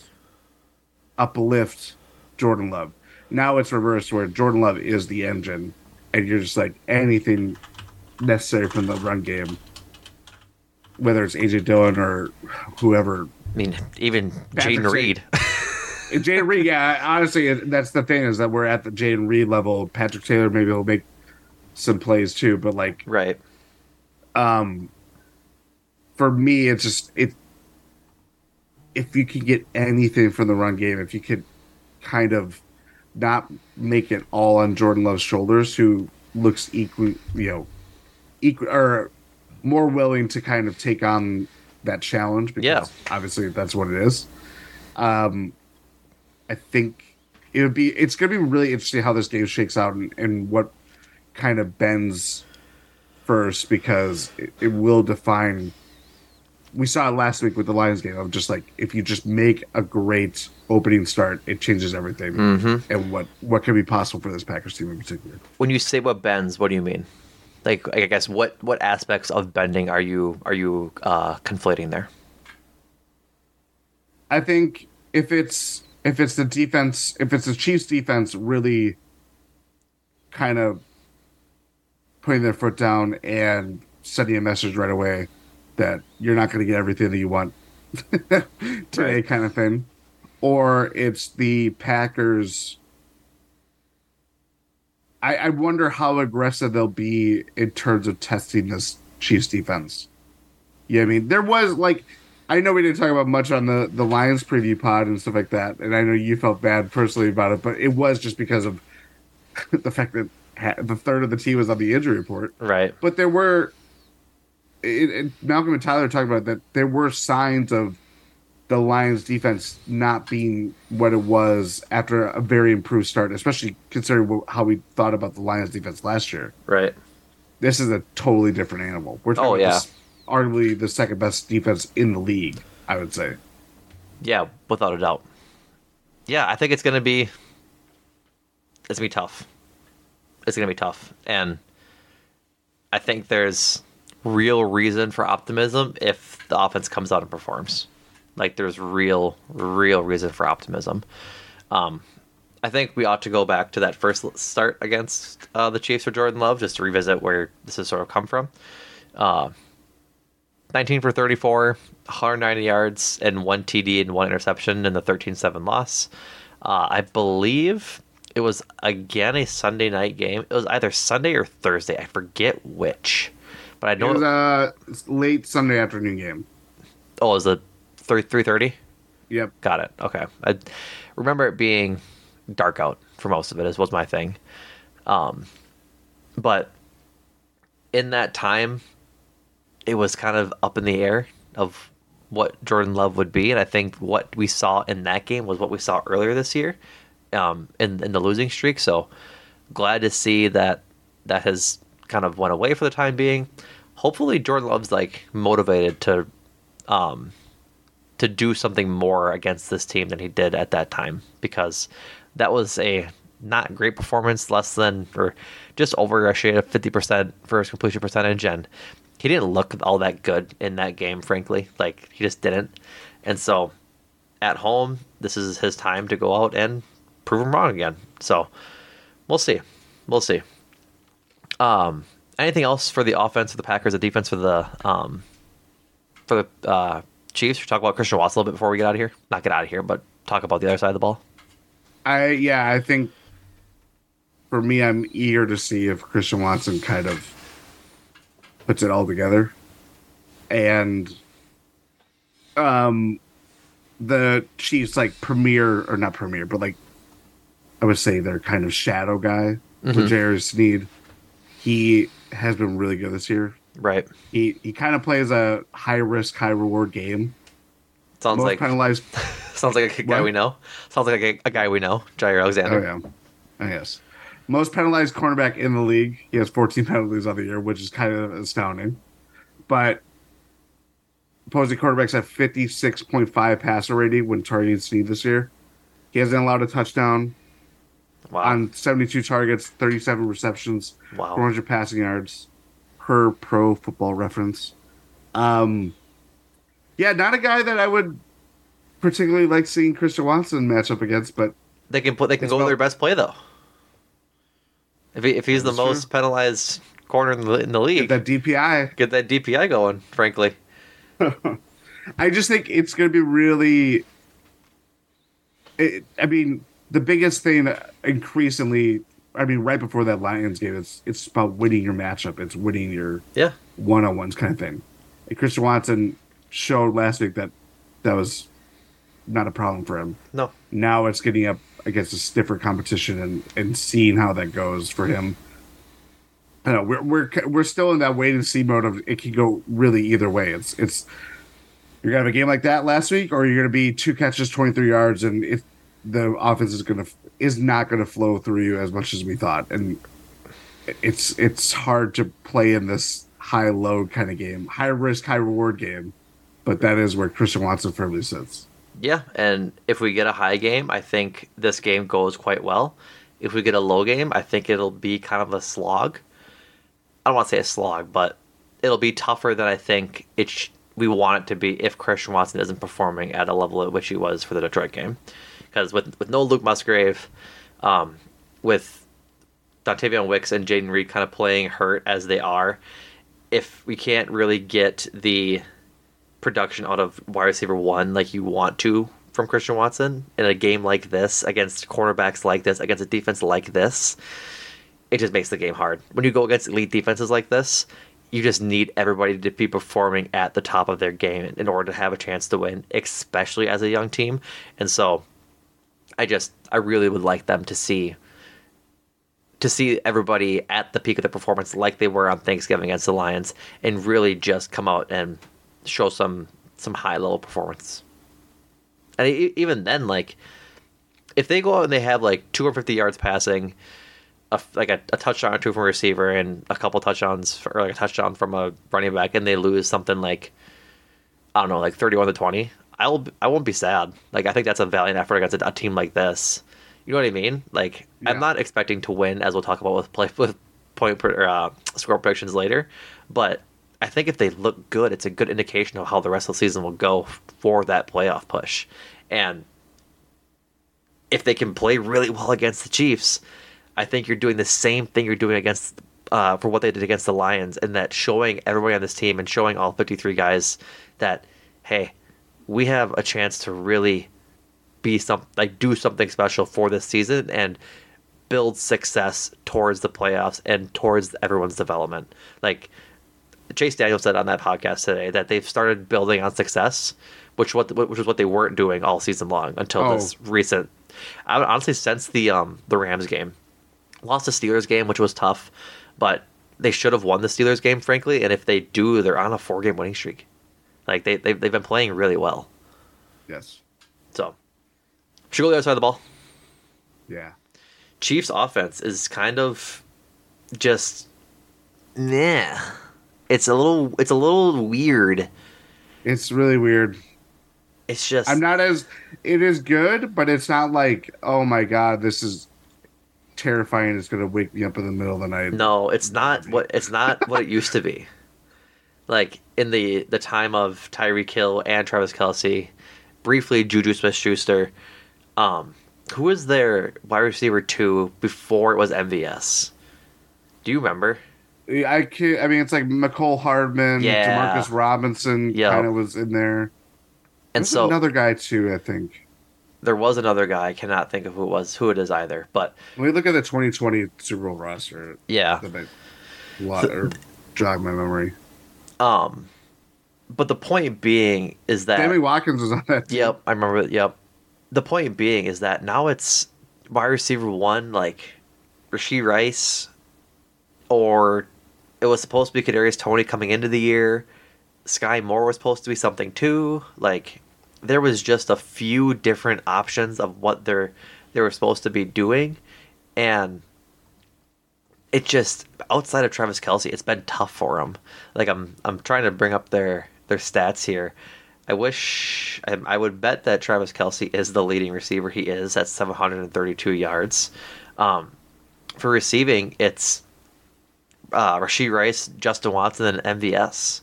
uplift Jordan Love. Now it's reversed where Jordan Love is the engine, and you're just like anything necessary from the run game, whether it's AJ Dillon or whoever. I mean, even Jayden Reed. Jayden Reed, yeah. Honestly, that's the thing is that we're at the Jayden Reed level. Patrick Taylor maybe will make some plays too, but like, right. Um, for me, it's just it if you could get anything from the run game, if you could kind of not make it all on Jordan Love's shoulders, who looks equal, you know, equal or more willing to kind of take on that challenge because yeah. obviously that's what it is. Um, I think it would be it's going to be really interesting how this game shakes out and, and what kind of bends first because it, it will define we saw it last week with the Lions game of just like if you just make a great opening start, it changes everything mm-hmm. and what what can be possible for this Packers team in particular. When you say what bends, what do you mean? Like I guess what what aspects of bending are you are you uh, conflating there? I think if it's if it's the defense, if it's the Chiefs defense really kind of putting their foot down and sending a message right away that you're not going to get everything that you want today, right. kind of thing, or it's the Packers. I, I wonder how aggressive they'll be in terms of testing this Chiefs defense. Yeah, I mean, there was like, I know we didn't talk about much on the the Lions preview pod and stuff like that, and I know you felt bad personally about it, but it was just because of the fact that the third of the team was on the injury report. Right. But there were it, it, Malcolm and Tyler talked about that there were signs of the Lions defense not being what it was after a very improved start, especially considering how we thought about the Lions defense last year. Right. This is a totally different animal. We're talking oh, yeah. This, arguably the second best defense in the league, I would say. Yeah, without a doubt. Yeah, I think it's going to be it's going to be tough. It's going to be tough. And I think there's real reason for optimism if the offense comes out and performs. Like there's real, real reason for optimism. Um, I think we ought to go back to that first start against uh, the Chiefs for Jordan Love just to revisit where this has sort of come from. Uh, 19 for 34, 190 yards, and one TD and one interception in the 13 7 loss. Uh, I believe it was again a Sunday night game. It was either Sunday or Thursday. I forget which. But I It was a late Sunday afternoon game. oh, it was it 3 3:30? Yep. Got it. Okay. I remember it being dark out for most of it. it. Is was my thing. Um, but in that time, it was kind of up in the air of what Jordan Love would be, and I think what we saw in that game was what we saw earlier this year, um, in in the losing streak. So glad to see that that has kind of went away for the time being. Hopefully, Jordan Love's like motivated to um, to do something more against this team than he did at that time because that was a not great performance, less than or just over a shade of fifty percent his completion percentage, and he didn't look all that good in that game. Frankly, like he just didn't, and so at home, this is his time to go out and prove him wrong again. So we'll see, we'll see. Um, anything else for the offense of the Packers, the defense for the um, for the uh, Chiefs? We talk about Christian Watson a little bit before we get out of here. Not get out of here, but talk about the other side of the ball. I yeah, I think for me, I'm eager to see if Christian Watson kind of puts it all together, and um, the Chiefs like premier or not premier, but like I would say they're kind of shadow guy Mhm. with L'Jarius Sneed. He has been really good this year. Right. He he kind of plays a high risk, high reward game. Sounds Most like penalized. sounds like a guy What? we know. Sounds like a, a guy we know, Jaire Alexander. Oh yeah, oh, yes. Most penalized cornerback in the league. He has 14 penalties on the year, which is kind of astounding. But opposing quarterbacks have 56.5 passer rating when targeting Sneed this year. He hasn't allowed a touchdown Wow. on 72 targets, 37 receptions, Wow. 400 passing yards per Pro Football Reference. Um, yeah, not a guy that I would particularly like seeing Christian Watson match up against, but They can put. They can go with their best play though. If he, if he's the true. most penalized corner in the, in the league, get that DPI. get that DPI going. Frankly, I just think it's going to be really. It, I mean, the biggest thing increasingly, I mean, right before that Lions game, it's it's about winning your matchup. It's winning your yeah. one on ones kind of thing. And Christian Watson showed last week that that was not a problem for him. No. Now it's getting up against a stiffer competition and, and seeing how that goes for him. I don't know we're we're we're still in that wait and see mode of it can go really either way. It's it's you're gonna have a game like that last week, or you're gonna be two catches, twenty three yards, and if the offense is gonna is not gonna flow through you as much as we thought, and it's it's hard to play in this high low kind of game, high risk, high reward game, but that is where Christian Watson firmly sits. Yeah, and if we get a high game, I think this game goes quite well. If we get a low game, I think it'll be kind of a slog. I don't want to say a slog, but it'll be tougher than I think it sh- we want it to be if Christian Watson isn't performing at a level at which he was for the Detroit game. Because with with no Luke Musgrave, um, with Dontayvion Wicks and Jayden Reed kind of playing hurt as they are, if we can't really get the production out of wide receiver one like you want to from Christian Watson in a game like this against cornerbacks like this against a defense like this, it just makes the game hard. When you go against elite defenses like this, you just need everybody to be performing at the top of their game in order to have a chance to win, especially as a young team. And so I just I really would like them to see to see everybody at the peak of their performance like they were on Thanksgiving against the Lions and really just come out and show some some high level performance. And even then, like if they go out and they have like 250 yards passing, a, like a, a touchdown or two from a receiver, and a couple touchdowns or like a touchdown from a running back, and they lose something like I don't know, like 31 to 20, I'll I won't be sad. Like I think that's a valiant effort against a, a team like this. You know what I mean? Like I'm not expecting to win, as we'll talk about with play with point per, uh, score predictions later, but I think if they look good, it's a good indication of how the rest of the season will go for that playoff push. And if they can play really well against the Chiefs, I think you're doing the same thing you're doing against uh, for what they did against the Lions, and that showing everybody on this team and showing all 53 guys that hey, we have a chance to really be some like do something special for this season and build success towards the playoffs and towards everyone's development. Like Chase Daniel said on that podcast today that they've started building on success, which what which is what they weren't doing all season long until Oh. this recent. I would honestly since the um the Rams game, lost the Steelers game, which was tough, but they should have won the Steelers game, frankly. And if they do, they're on a four game winning streak. Like they they've, they've been playing really well. Yes. So should go the other side of the ball. Yeah. Chiefs offense is kind of just nah. It's a little it's a little weird. It's really weird. It's just I'm not as it is good, but it's not like, oh my god, this is terrifying. It's gonna wake me up in the middle of the night. No, it's not what it's not what it used to be. Like in the the time of Tyreek Hill and Travis Kelce, briefly Juju Smith Schuster. Um, who was their wide receiver two before it was MVS? Do you remember? I can I mean, it's like Mecole Hardman, Yeah. Demarcus Robinson Yep. kind of was in there. And There's so another guy too, I think. there was another guy. I cannot think of who it was, who it is either. But When we look at the 2020 Super Bowl roster, yeah, that might lot or jog my memory. Um, but the point being is that Sammy Watkins was on that. team. Yep, I remember. Yep. The point being is that now it's wide receiver one, like Rashee Rice, or it was supposed to be Kadarius Toney coming into the year. Skyy Moore was supposed to be something too. Like there was just a few different options of what they're they were supposed to be doing, and it just outside of Travis Kelce, it's been tough for him. Like I'm I'm trying to bring up their their stats here. I wish I, I would bet that Travis Kelce is the leading receiver. He is at 732 yards. Um, for receiving, it's uh, Rashee Rice, Justin Watson, and MVS.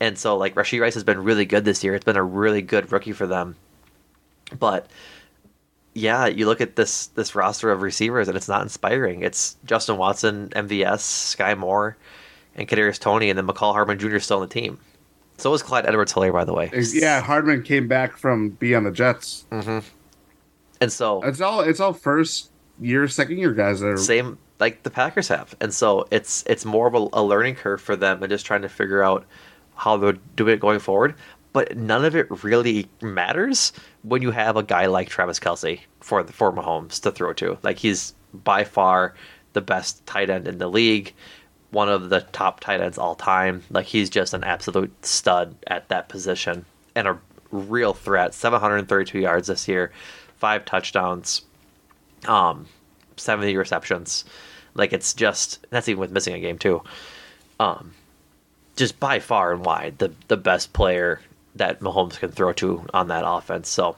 And so, like Rashee Rice has been really good this year. It's been a really good rookie for them. But yeah, you look at this this roster of receivers, and it's not inspiring. It's Justin Watson, MVS, Skyy Moore, and Kadarius Toney, and then Mecole Hardman Jr. is still on the team. So is Clyde Edwards Helaire, by the way. Yeah, Hardman came back from be on the Jets. Mm-hmm. And so It's all it's all first year, second year guys that are same like the Packers have, and so it's it's more of a, a learning curve for them, and just trying to figure out how they're doing it going forward. But none of it really matters when you have a guy like Travis Kelce for the for Mahomes to throw to. Like he's by far the best tight end in the league, one of the top tight ends all time. Like he's just an absolute stud at that position and a real threat. 732 yards this year, five touchdowns um 70 receptions like it's just that's even with missing a game too um just by far and wide the the best player that Mahomes can throw to on that offense so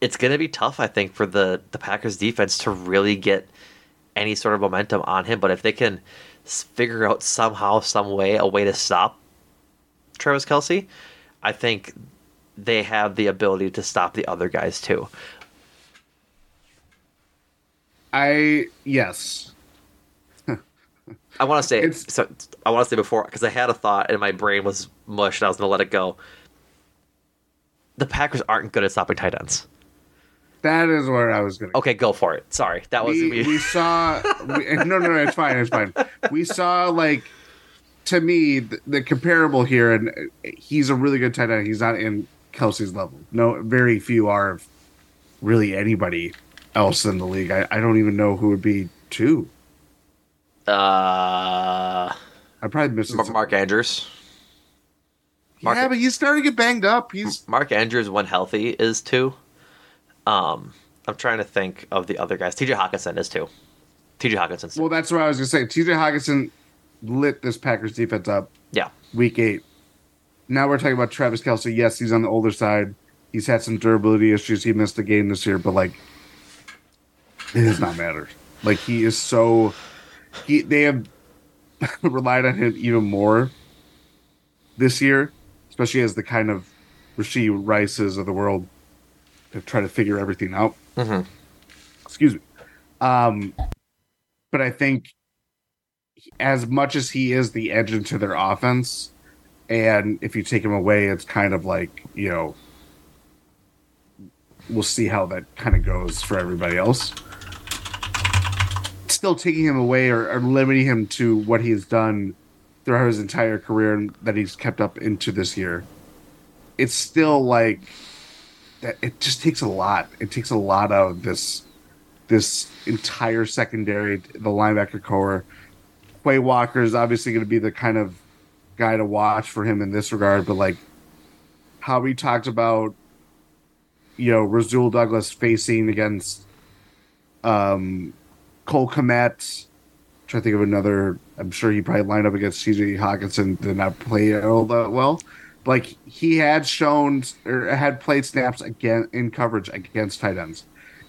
it's going to be tough I think for the the Packers defense to really get any sort of momentum on him but if they can figure out somehow some way a way to stop Travis Kelce I think they have the ability to stop the other guys too I yes. I want to say It's- so. I want to say before because I had a thought and my brain was mush and I was going to let it go. The Packers aren't good at stopping tight ends. That is where I was gonna Okay, go for it. Sorry, that was we, me. we saw we, no no no it's fine it's fine we saw like to me the, the comparable here and he's a really good tight end he's not in kelce's level no very few are of really anybody else in the league i, I don't even know who would be two uh, i probably missed Mar- Mark Andrews. Mark- yeah but he's starting to get banged up he's Mark Andrews, when healthy, is two. Um, I'm trying to think of the other guys. T.J. Hockenson is two. T.J. Hockenson's two. well that's what i was gonna say tj hockenson lit this packers defense up yeah, week eight. Now we're talking about Travis Kelce. Yes, he's on the older side. He's had some durability issues. He missed a game this year, but like, it does not matter. Like he is so he they have relied on him even more this year, especially as the kind of Rashee Rices of the world to try to figure everything out. Mhm. Excuse me. Um, but I think as much as he is the edge into their offense, and if you take him away, it's kind of like you know, we'll see how that kind of goes for everybody else. Still taking him away or, or limiting him to what he's done throughout his entire career and that he's kept up into this year. It's still like that. It just takes a lot. It takes a lot of this this entire secondary, the linebacker corps. Quay Walker is obviously going to be the kind of guy to watch for him in this regard, but like how we talked about, you know, Rasul Douglas facing against um, Cole Kmet. Trying to think of another. I'm sure he probably lined up against TJ Hockenson, did not play all that well. Like he had shown or had played snaps again in coverage against tight ends.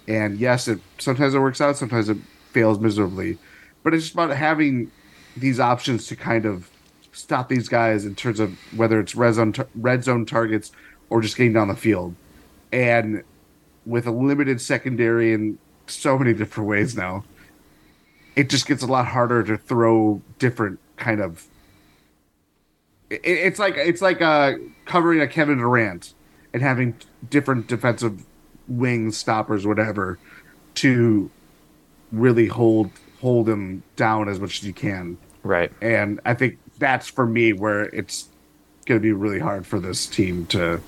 And yes, it sometimes it works out, sometimes it fails miserably. But it's just about having these options to kind of stop these guys in terms of whether it's red zone, red zone targets or just getting down the field. And with a limited secondary in so many different ways now, it just gets a lot harder to throw different kind of. It, it's like it's like uh, covering a Kevin Durant and having different defensive wings, stoppers, whatever, to really hold hold him down as much as you can. Right. And I think that's for me where it's going to be really hard for this team to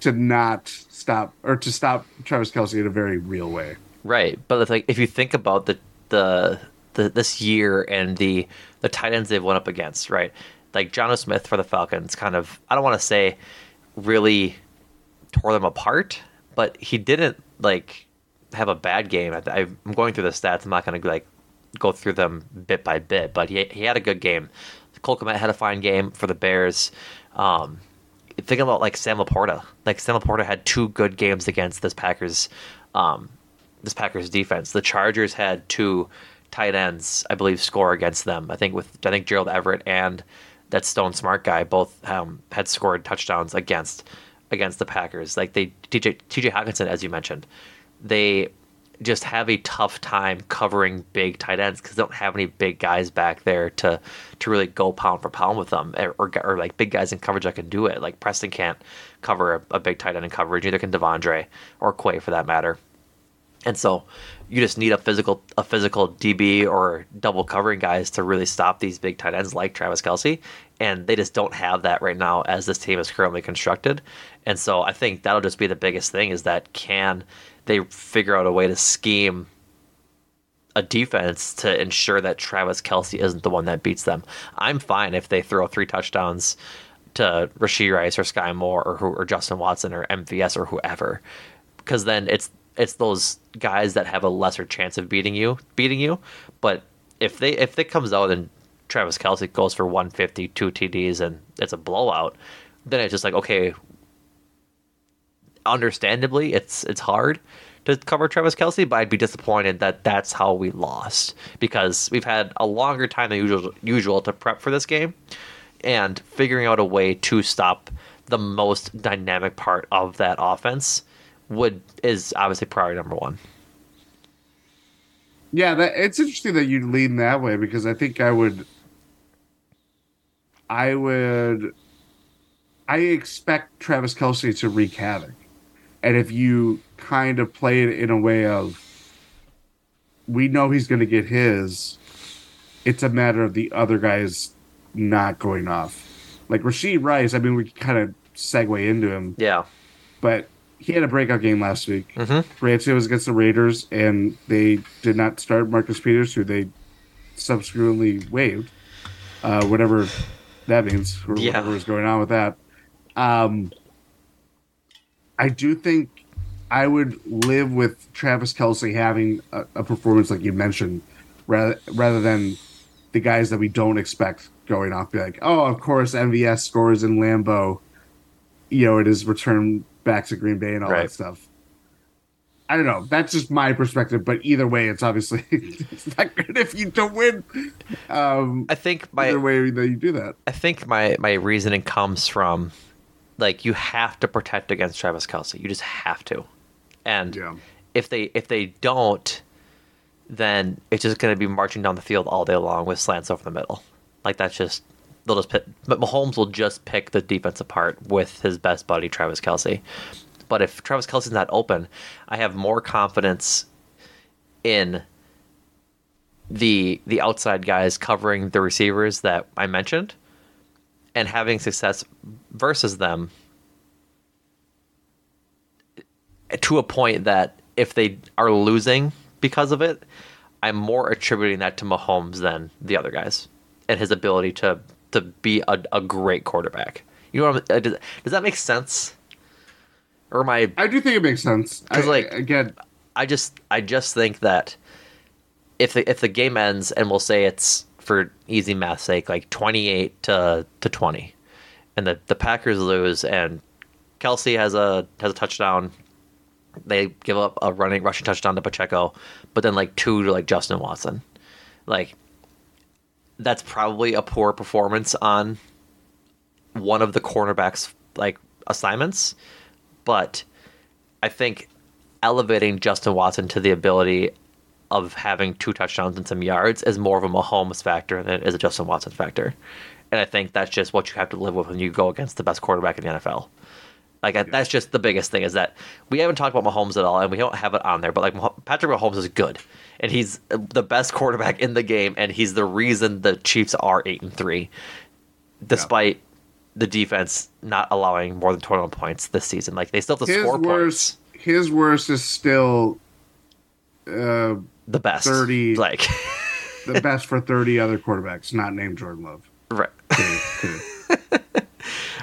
to not stop or to stop Travis Kelce in a very real way. Right, but like if you think about the the, the this year and the the tight ends they've went up against, right? Like Jonnu Smith for the Falcons, kind of I don't want to say really tore them apart, but he didn't like have a bad game. I, I'm going through the stats. I'm not going to like go through them bit by bit, but he he had a good game. Cole Kmet had a fine game for the Bears. Um, think about like Sam LaPorta. Like Sam LaPorta had two good games against this Packers, um, this Packers defense. The Chargers had two tight ends, I believe, score against them. I think with I think Gerald Everett and that Stone Smartt guy both um, had scored touchdowns against against the Packers. Like they TJ TJ Hockenson, as you mentioned, they just have a tough time covering big tight ends because they don't have any big guys back there to to really go pound for pound with them or, or, or like big guys in coverage that can do it. Like Preston can't cover a, a big tight end in coverage, neither can De'Vondre or Quay for that matter. And so you just need a physical a physical DB or double covering guys to really stop these big tight ends like Travis Kelce. And they just don't have that right now as this team is currently constructed. And so I think that'll just be the biggest thing is that can they figure out a way to scheme a defense to ensure that Travis Kelce isn't the one that beats them. I'm fine if they throw three touchdowns to Rashee Rice or Skyy Moore or, or Justin Watson or MVS or whoever, because then it's it's those guys that have a lesser chance of beating you beating you. But if they if it comes out and Travis Kelce goes for 150, two TDs, and it's a blowout, then it's just like okay, understandably, it's it's hard to cover Travis Kelce, but I'd be disappointed that that's how we lost because we've had a longer time than usual usual to prep for this game, and figuring out a way to stop the most dynamic part of that offense would is obviously priority number one. Yeah, that, it's interesting that you lean that way because I think I would, I would, I expect Travis Kelce to wreak havoc. And if you kind of play it in a way of, we know he's going to get his, it's a matter of the other guys not going off. Like Rashee Rice, I mean, we kind of segue into him. Yeah. But he had a breakout game last week. Mm-hmm. It was against the Raiders, and they did not start Marcus Peters, who they subsequently waived. Uh, whatever that means, or Yeah. whatever was going on with that. Um, I do think I would live with Travis Kelce having a, a performance like you mentioned, rather rather than the guys that we don't expect going off. Be like, oh, of course, MVS scores in Lambeau. You know, it is return back to Green Bay and all Right. that stuff. I don't know. That's just my perspective, but either way, it's obviously it's not good if you don't win. Um, I think my either way that you do that. I think my my reasoning comes from like you have to protect against Travis Kelce. You just have to, and Yeah. if they if they don't, then it's just going to be marching down the field all day long with slants over the middle. Like that's just they'll just pick. But Mahomes will just pick the defense apart with his best buddy Travis Kelce. But if Travis Kelce's not open, I have more confidence in the the outside guys covering the receivers that I mentioned and having success versus them to a point that if they are losing because of it, I'm more attributing that to Mahomes than the other guys and his ability to to be a, a great quarterback. You know what I'm, uh, does, does that make sense? Or am I I do think it makes sense. Because, like- again, I just I just think that if the if the game ends and we'll say it's for easy math sake like 28 to to 20 and the the Packers lose and Kelce has a has a touchdown they give up a running rushing touchdown to Pacheco but then like two to like Justin Watson like that's probably a poor performance on one of the cornerbacks like assignments but I think elevating Justin Watson to the ability of having two touchdowns and some yards is more of a Mahomes factor than it is a Justin Watson factor. And I think that's just what you have to live with when you go against the best quarterback in the NFL. Like I that's just the biggest thing is that we haven't talked about Mahomes at all, and we don't have it on there. But like Patrick Mahomes is good, and he's the best quarterback in the game, and he's the reason the Chiefs are eight and three, despite the defense not allowing more than twenty one points this season. Like they still have to his score worst, points. his worst is still uh, The best, 30 like the best for thirty other quarterbacks, not named Jordan Love. right. Kidding, kidding.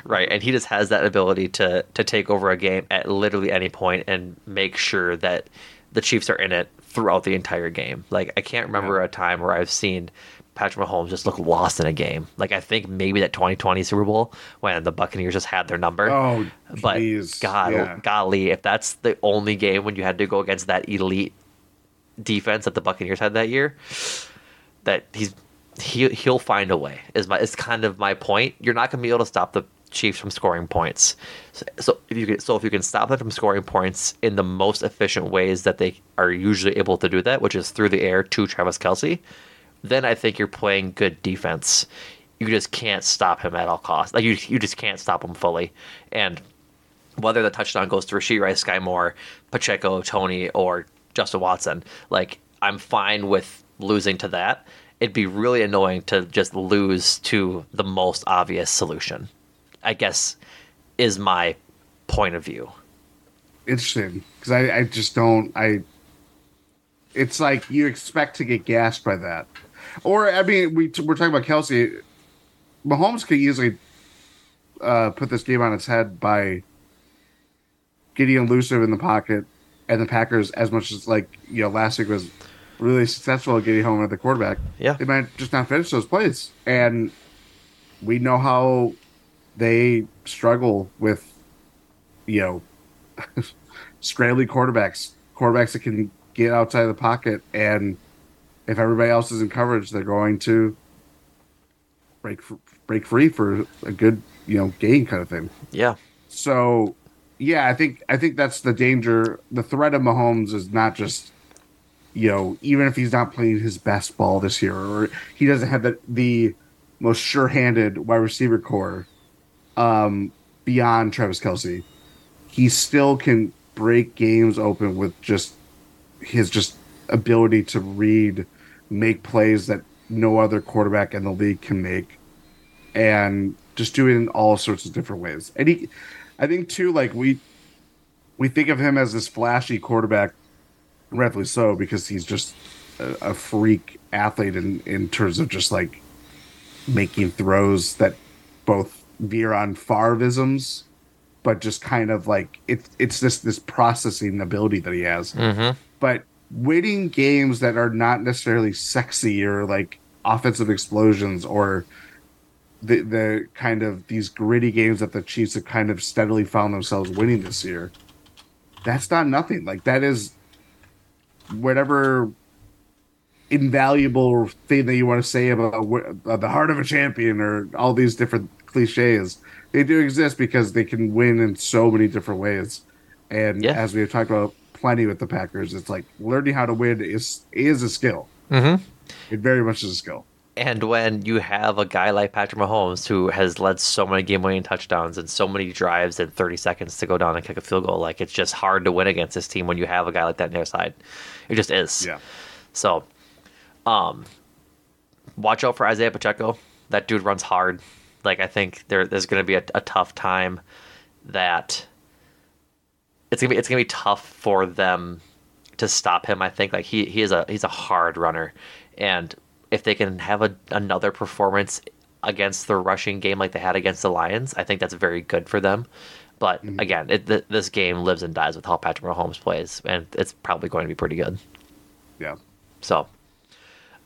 Right, and he just has that ability to to take over a game at literally any point and make sure that the Chiefs are in it throughout the entire game. Like I can't remember a time where I've seen Patrick Mahomes just look lost in a game. Like I think maybe that 2020 Super Bowl when the Buccaneers just had their number. Oh, but God, yeah. golly, if that's the only game when you had to go against that elite defense that the Buccaneers had that year, that he's he he'll find a way. Is my is kind of my point. You're not going to be able to stop the Chiefs from scoring points. So, so if you can, so if you can stop them from scoring points in the most efficient ways that they are usually able to do that, which is through the air to Travis Kelce, then I think you're playing good defense. You just can't stop him at all costs. Like you you just can't stop him fully. And whether the touchdown goes to Rashee Rice, Skyy Moore, Pacheco, Toney, or Justin Watson, like I'm fine with losing to that. It'd be really annoying to just lose to the most obvious solution. I guess is my point of view. Interesting, because I, I just don't. I. It's like you expect to get gassed by that, or I mean, we we're talking about Kelce. Mahomes could easily uh, put this game on its head by getting elusive in the pocket, and the Packers, as much as like you know, last week was really successful at getting home at the quarterback. Yeah. they might just not finish those plays, and we know how they struggle with you know scraggly quarterbacks, quarterbacks that can get outside of the pocket, and if everybody else is in coverage, they're going to break break free for a good you know gain kind of thing. Yeah. So, yeah, I think I think that's the danger. The threat of Mahomes is not just you know even if he's not playing his best ball this year or he doesn't have the the most sure-handed wide receiver corps um, beyond Travis Kelce, he still can break games open with just his just ability to read, make plays that no other quarterback in the league can make, and just do it in all sorts of different ways. And he, I think too, like we, we think of him as this flashy quarterback, rightfully so, because he's just a, a freak athlete in in terms of just like making throws that both veer on Favreisms, but just kind of like it's it's this this processing ability that he has. Mm-hmm. But winning games that are not necessarily sexy or like offensive explosions or the the kind of these gritty games that the Chiefs have kind of steadily found themselves winning this year. that's not nothing. Like that is whatever invaluable thing that you want to say about uh, the heart of a champion or all these different cliches. They do exist because they can win in so many different ways. And Yeah. as we have talked about plenty with the Packers, it's like learning how to win is is a skill. Mm-hmm. It very much is a skill. And when you have a guy like Patrick Mahomes who has led so many game-winning touchdowns and so many drives in 30 seconds to go down and kick a field goal, like it's just hard to win against this team when you have a guy like that on their side. It just is. Yeah. So, um, watch out for Isaiah Pacheco. That dude runs hard. Like I think there, there's going to be a, a tough time that it's gonna be it's gonna be tough for them to stop him. I think like he he is a he's a hard runner, and if they can have a, another performance against the rushing game like they had against the Lions, I think that's very good for them. But mm-hmm. again, it, th- this game lives and dies with how Patrick Mahomes plays, and it's probably going to be pretty good. Yeah. So,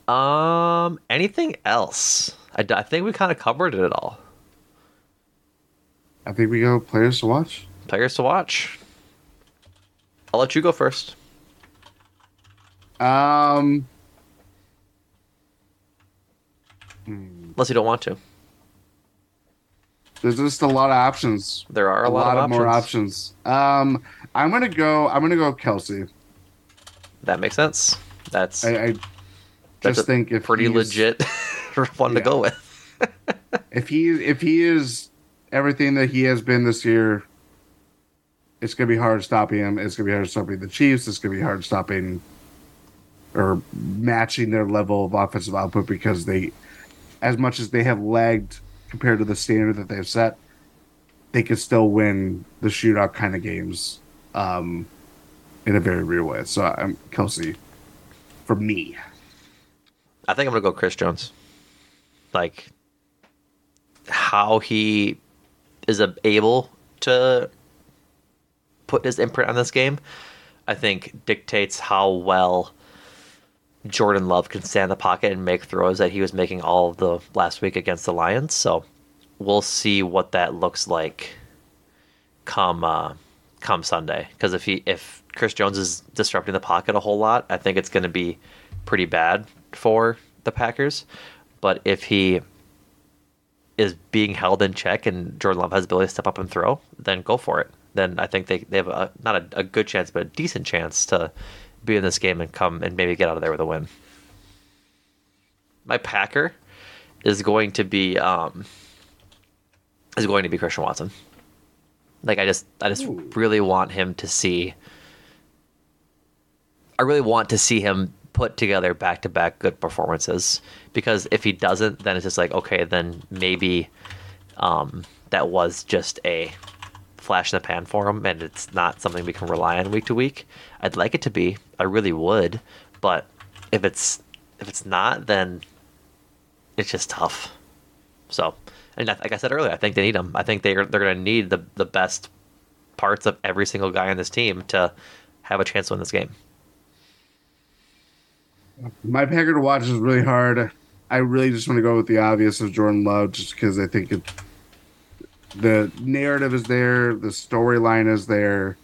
um, anything else? I think we kind of covered it all. I think we go players to watch. Players to watch. I'll let you go first. Um, Unless you don't want to. there's just a lot of options. There are a, lot, of, more options. options. Um, I'm gonna go. I'm gonna go Kelce. That makes sense. That's I, I that's just think if pretty legit one to Yeah. go with. if he if he is everything that he has been this year, it's gonna be hard stopping him. It's gonna be hard stopping the Chiefs. It's gonna be hard stopping or matching their level of offensive output because they, as much as they have lagged compared to the standard that they've set, they can still win the shootout kind of games, um, in a very real way. So I'm Kelce, for me. I think I'm gonna go Chris Jones. Like how he is able to put his imprint on this game, I think dictates how well Jordan Love can stand the pocket and make throws that he was making all of the last week against the Lions. So we'll see what that looks like come uh, come Sunday. Because if he if Chris Jones is disrupting the pocket a whole lot, I think it's going to be pretty bad for the Packers. But if he is being held in check and Jordan Love has ability to step up and throw, then go for it. Then I think they, they have a, not a, a good chance, but a decent chance to be in this game and come and maybe get out of there with a win. My Packer is going to be um, is going to be Christian Watson. Like I just I just really want him to see I really want to see him put together back to back good performances because if he doesn't then it's just like okay then maybe um, that was just a flash in the pan for him and it's not something we can rely on week to week. I'd like it to be. I really would, but if it's if it's not then it's just tough. So, and like I said earlier, I think they need him. I think they're they're going to need the the best parts of every single guy on this team to have a chance to win this game. My Packer to watch is really hard. I really just want to go with the obvious of Jordan Love, just because I think it, the narrative is there, the storyline is there,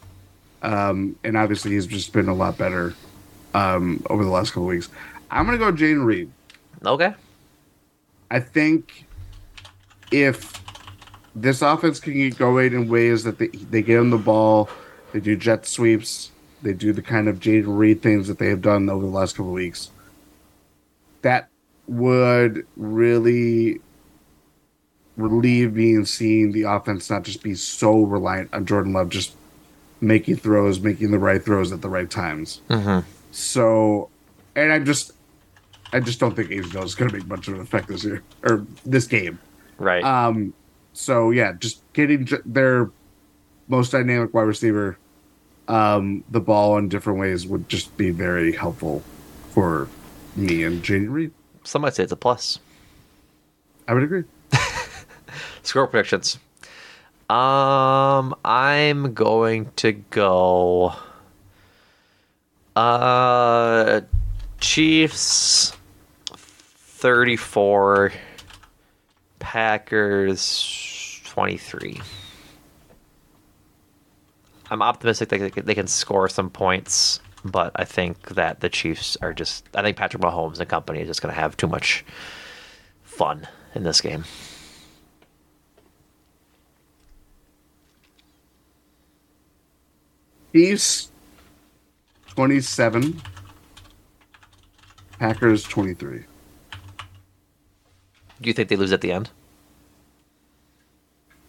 um, and obviously he's just been a lot better um, over the last couple weeks. I'm gonna go Jayden Reed. Okay. I think if this offense can get going in ways that they, they get him the ball, they do jet sweeps, they do the kind of Jayden Reed things that they have done over the last couple of weeks, that would really relieve me in seeing the offense not just be so reliant on Jordan Love just making throws, making the right throws at the right times. Mm-hmm. So, and I just, I just don't think Jones is going to make much of an effect this year or this game. Right. Um, so yeah, just getting their most dynamic wide receiver um, the ball in different ways would just be very helpful for me and Jayden Reed. Some might say it's a plus. I would agree. Score predictions. Um, I'm going to go. Uh, Chiefs, thirty-four. Packers, twenty-three. I'm optimistic that they can- they can score some points, but I think that the Chiefs are just. I think Patrick Mahomes and company is just going to have too much fun in this game. Chiefs 27, Packers 23. Do you think they lose at the end?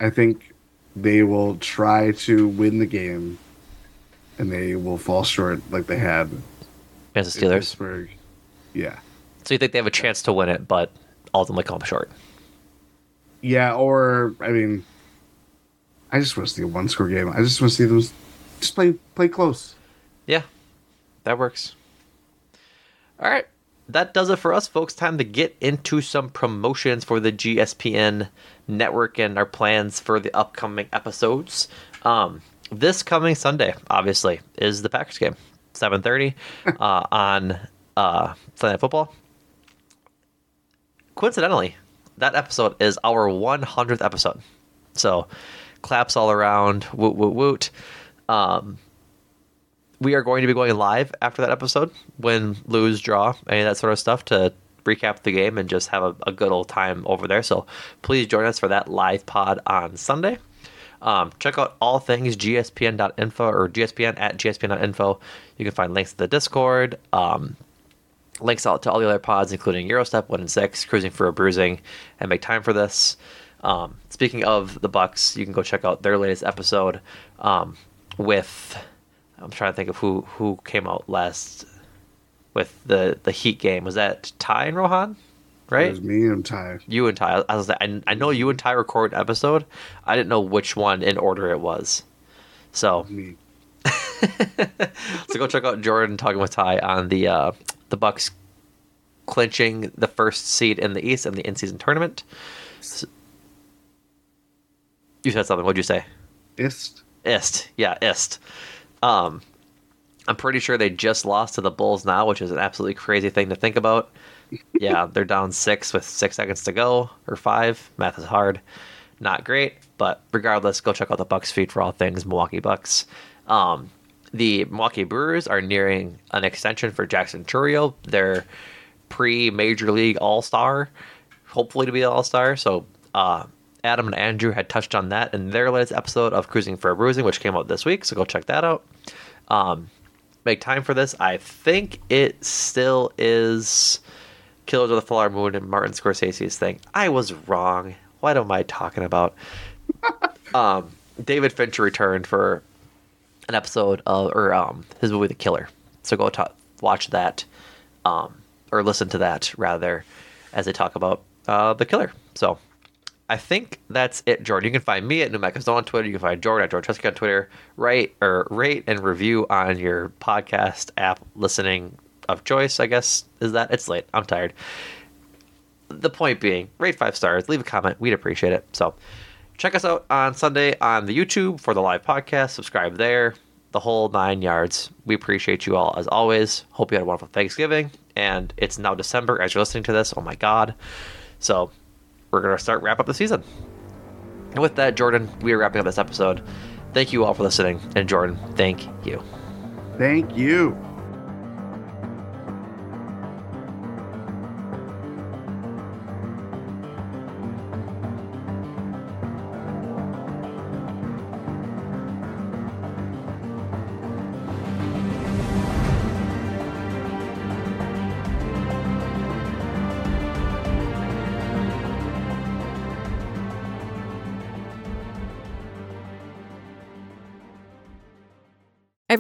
I think they will try to win the game and they will fall short like they had Against the Steelers? Pittsburgh. Yeah. So you think they have a chance to win it, but ultimately come short? Yeah, or I mean I just want to see a one score game. I just want to see them just play play close. Yeah, that works. All right. That does it for us, folks. Time to get into some promotions for the GSPN network and our plans for the upcoming episodes. Um, this coming Sunday, obviously, is the Packers game, 7.30 uh, on uh, Sunday Night Football. Coincidentally, that episode is our 100th episode. So, claps all around, woot, woot, woot. Um, we are going to be going live after that episode when lose draw any of that sort of stuff to recap the game and just have a, a good old time over there. So please join us for that live pod on sunday. Um, check out all things gspn.info or gspn at gspn.info you can find links to the discord um, links out to all the other pods including eurostep Win In 6 cruising for a bruising and make time for this. Um, speaking of the bucks you can go check out their latest episode um, with I'm trying to think of who who came out last with the the Heat game. Was that Ty and Rohan? Right, it was me and Ty. You and Ty. I was like, I, I know you and Ty record an episode. I didn't know which one in order it was. So Me. so go check out Jordan talking with Ty on the uh, the Bucks clinching the first seed in the East in the in season tournament. S- You said something. What'd you say? Ist. Ist. Yeah, Ist. Um, I'm pretty sure they just lost to the Bulls now, which is an absolutely crazy thing to think about. Yeah, they're down six with six seconds to go, or five. Math is hard. Not great, but regardless, go check out the Bucks feed for all things Milwaukee Bucks. Um, the Milwaukee Brewers are nearing an extension for Jackson Chourio, their pre-major league All-Star, hopefully to be an All-Star. So uh, Adam and Andrew had touched on that in their latest episode of Cruising for a Bruising, which came out this week. So go check that out. Um, make time for this. I think it still is Killers of the Flower Moon and Martin Scorsese's thing. I was wrong. What am I talking about? um, David Fincher returned for an episode of or um his movie The Killer. So go ta watch that, um, or listen to that rather, as they talk about uh, The Killer. So I think that's it, Jordan. You can find me at Mexico on Twitter. You can find Jordan at George Husky on Twitter. Rate or rate and review on your podcast app listening of choice. I guess is that it's late. I'm tired. The point being, rate five stars, leave a comment. We'd appreciate it. So check us out on Sunday on the YouTube for the live podcast. Subscribe there. The whole nine yards. We appreciate you all as always. Hope you had a wonderful Thanksgiving. And it's now December as you're listening to this. Oh my God. So we're going to start wrap up the season. And with that, Jordan, we are wrapping up this episode. Thank you all for listening. And Jordan, thank you. Thank you.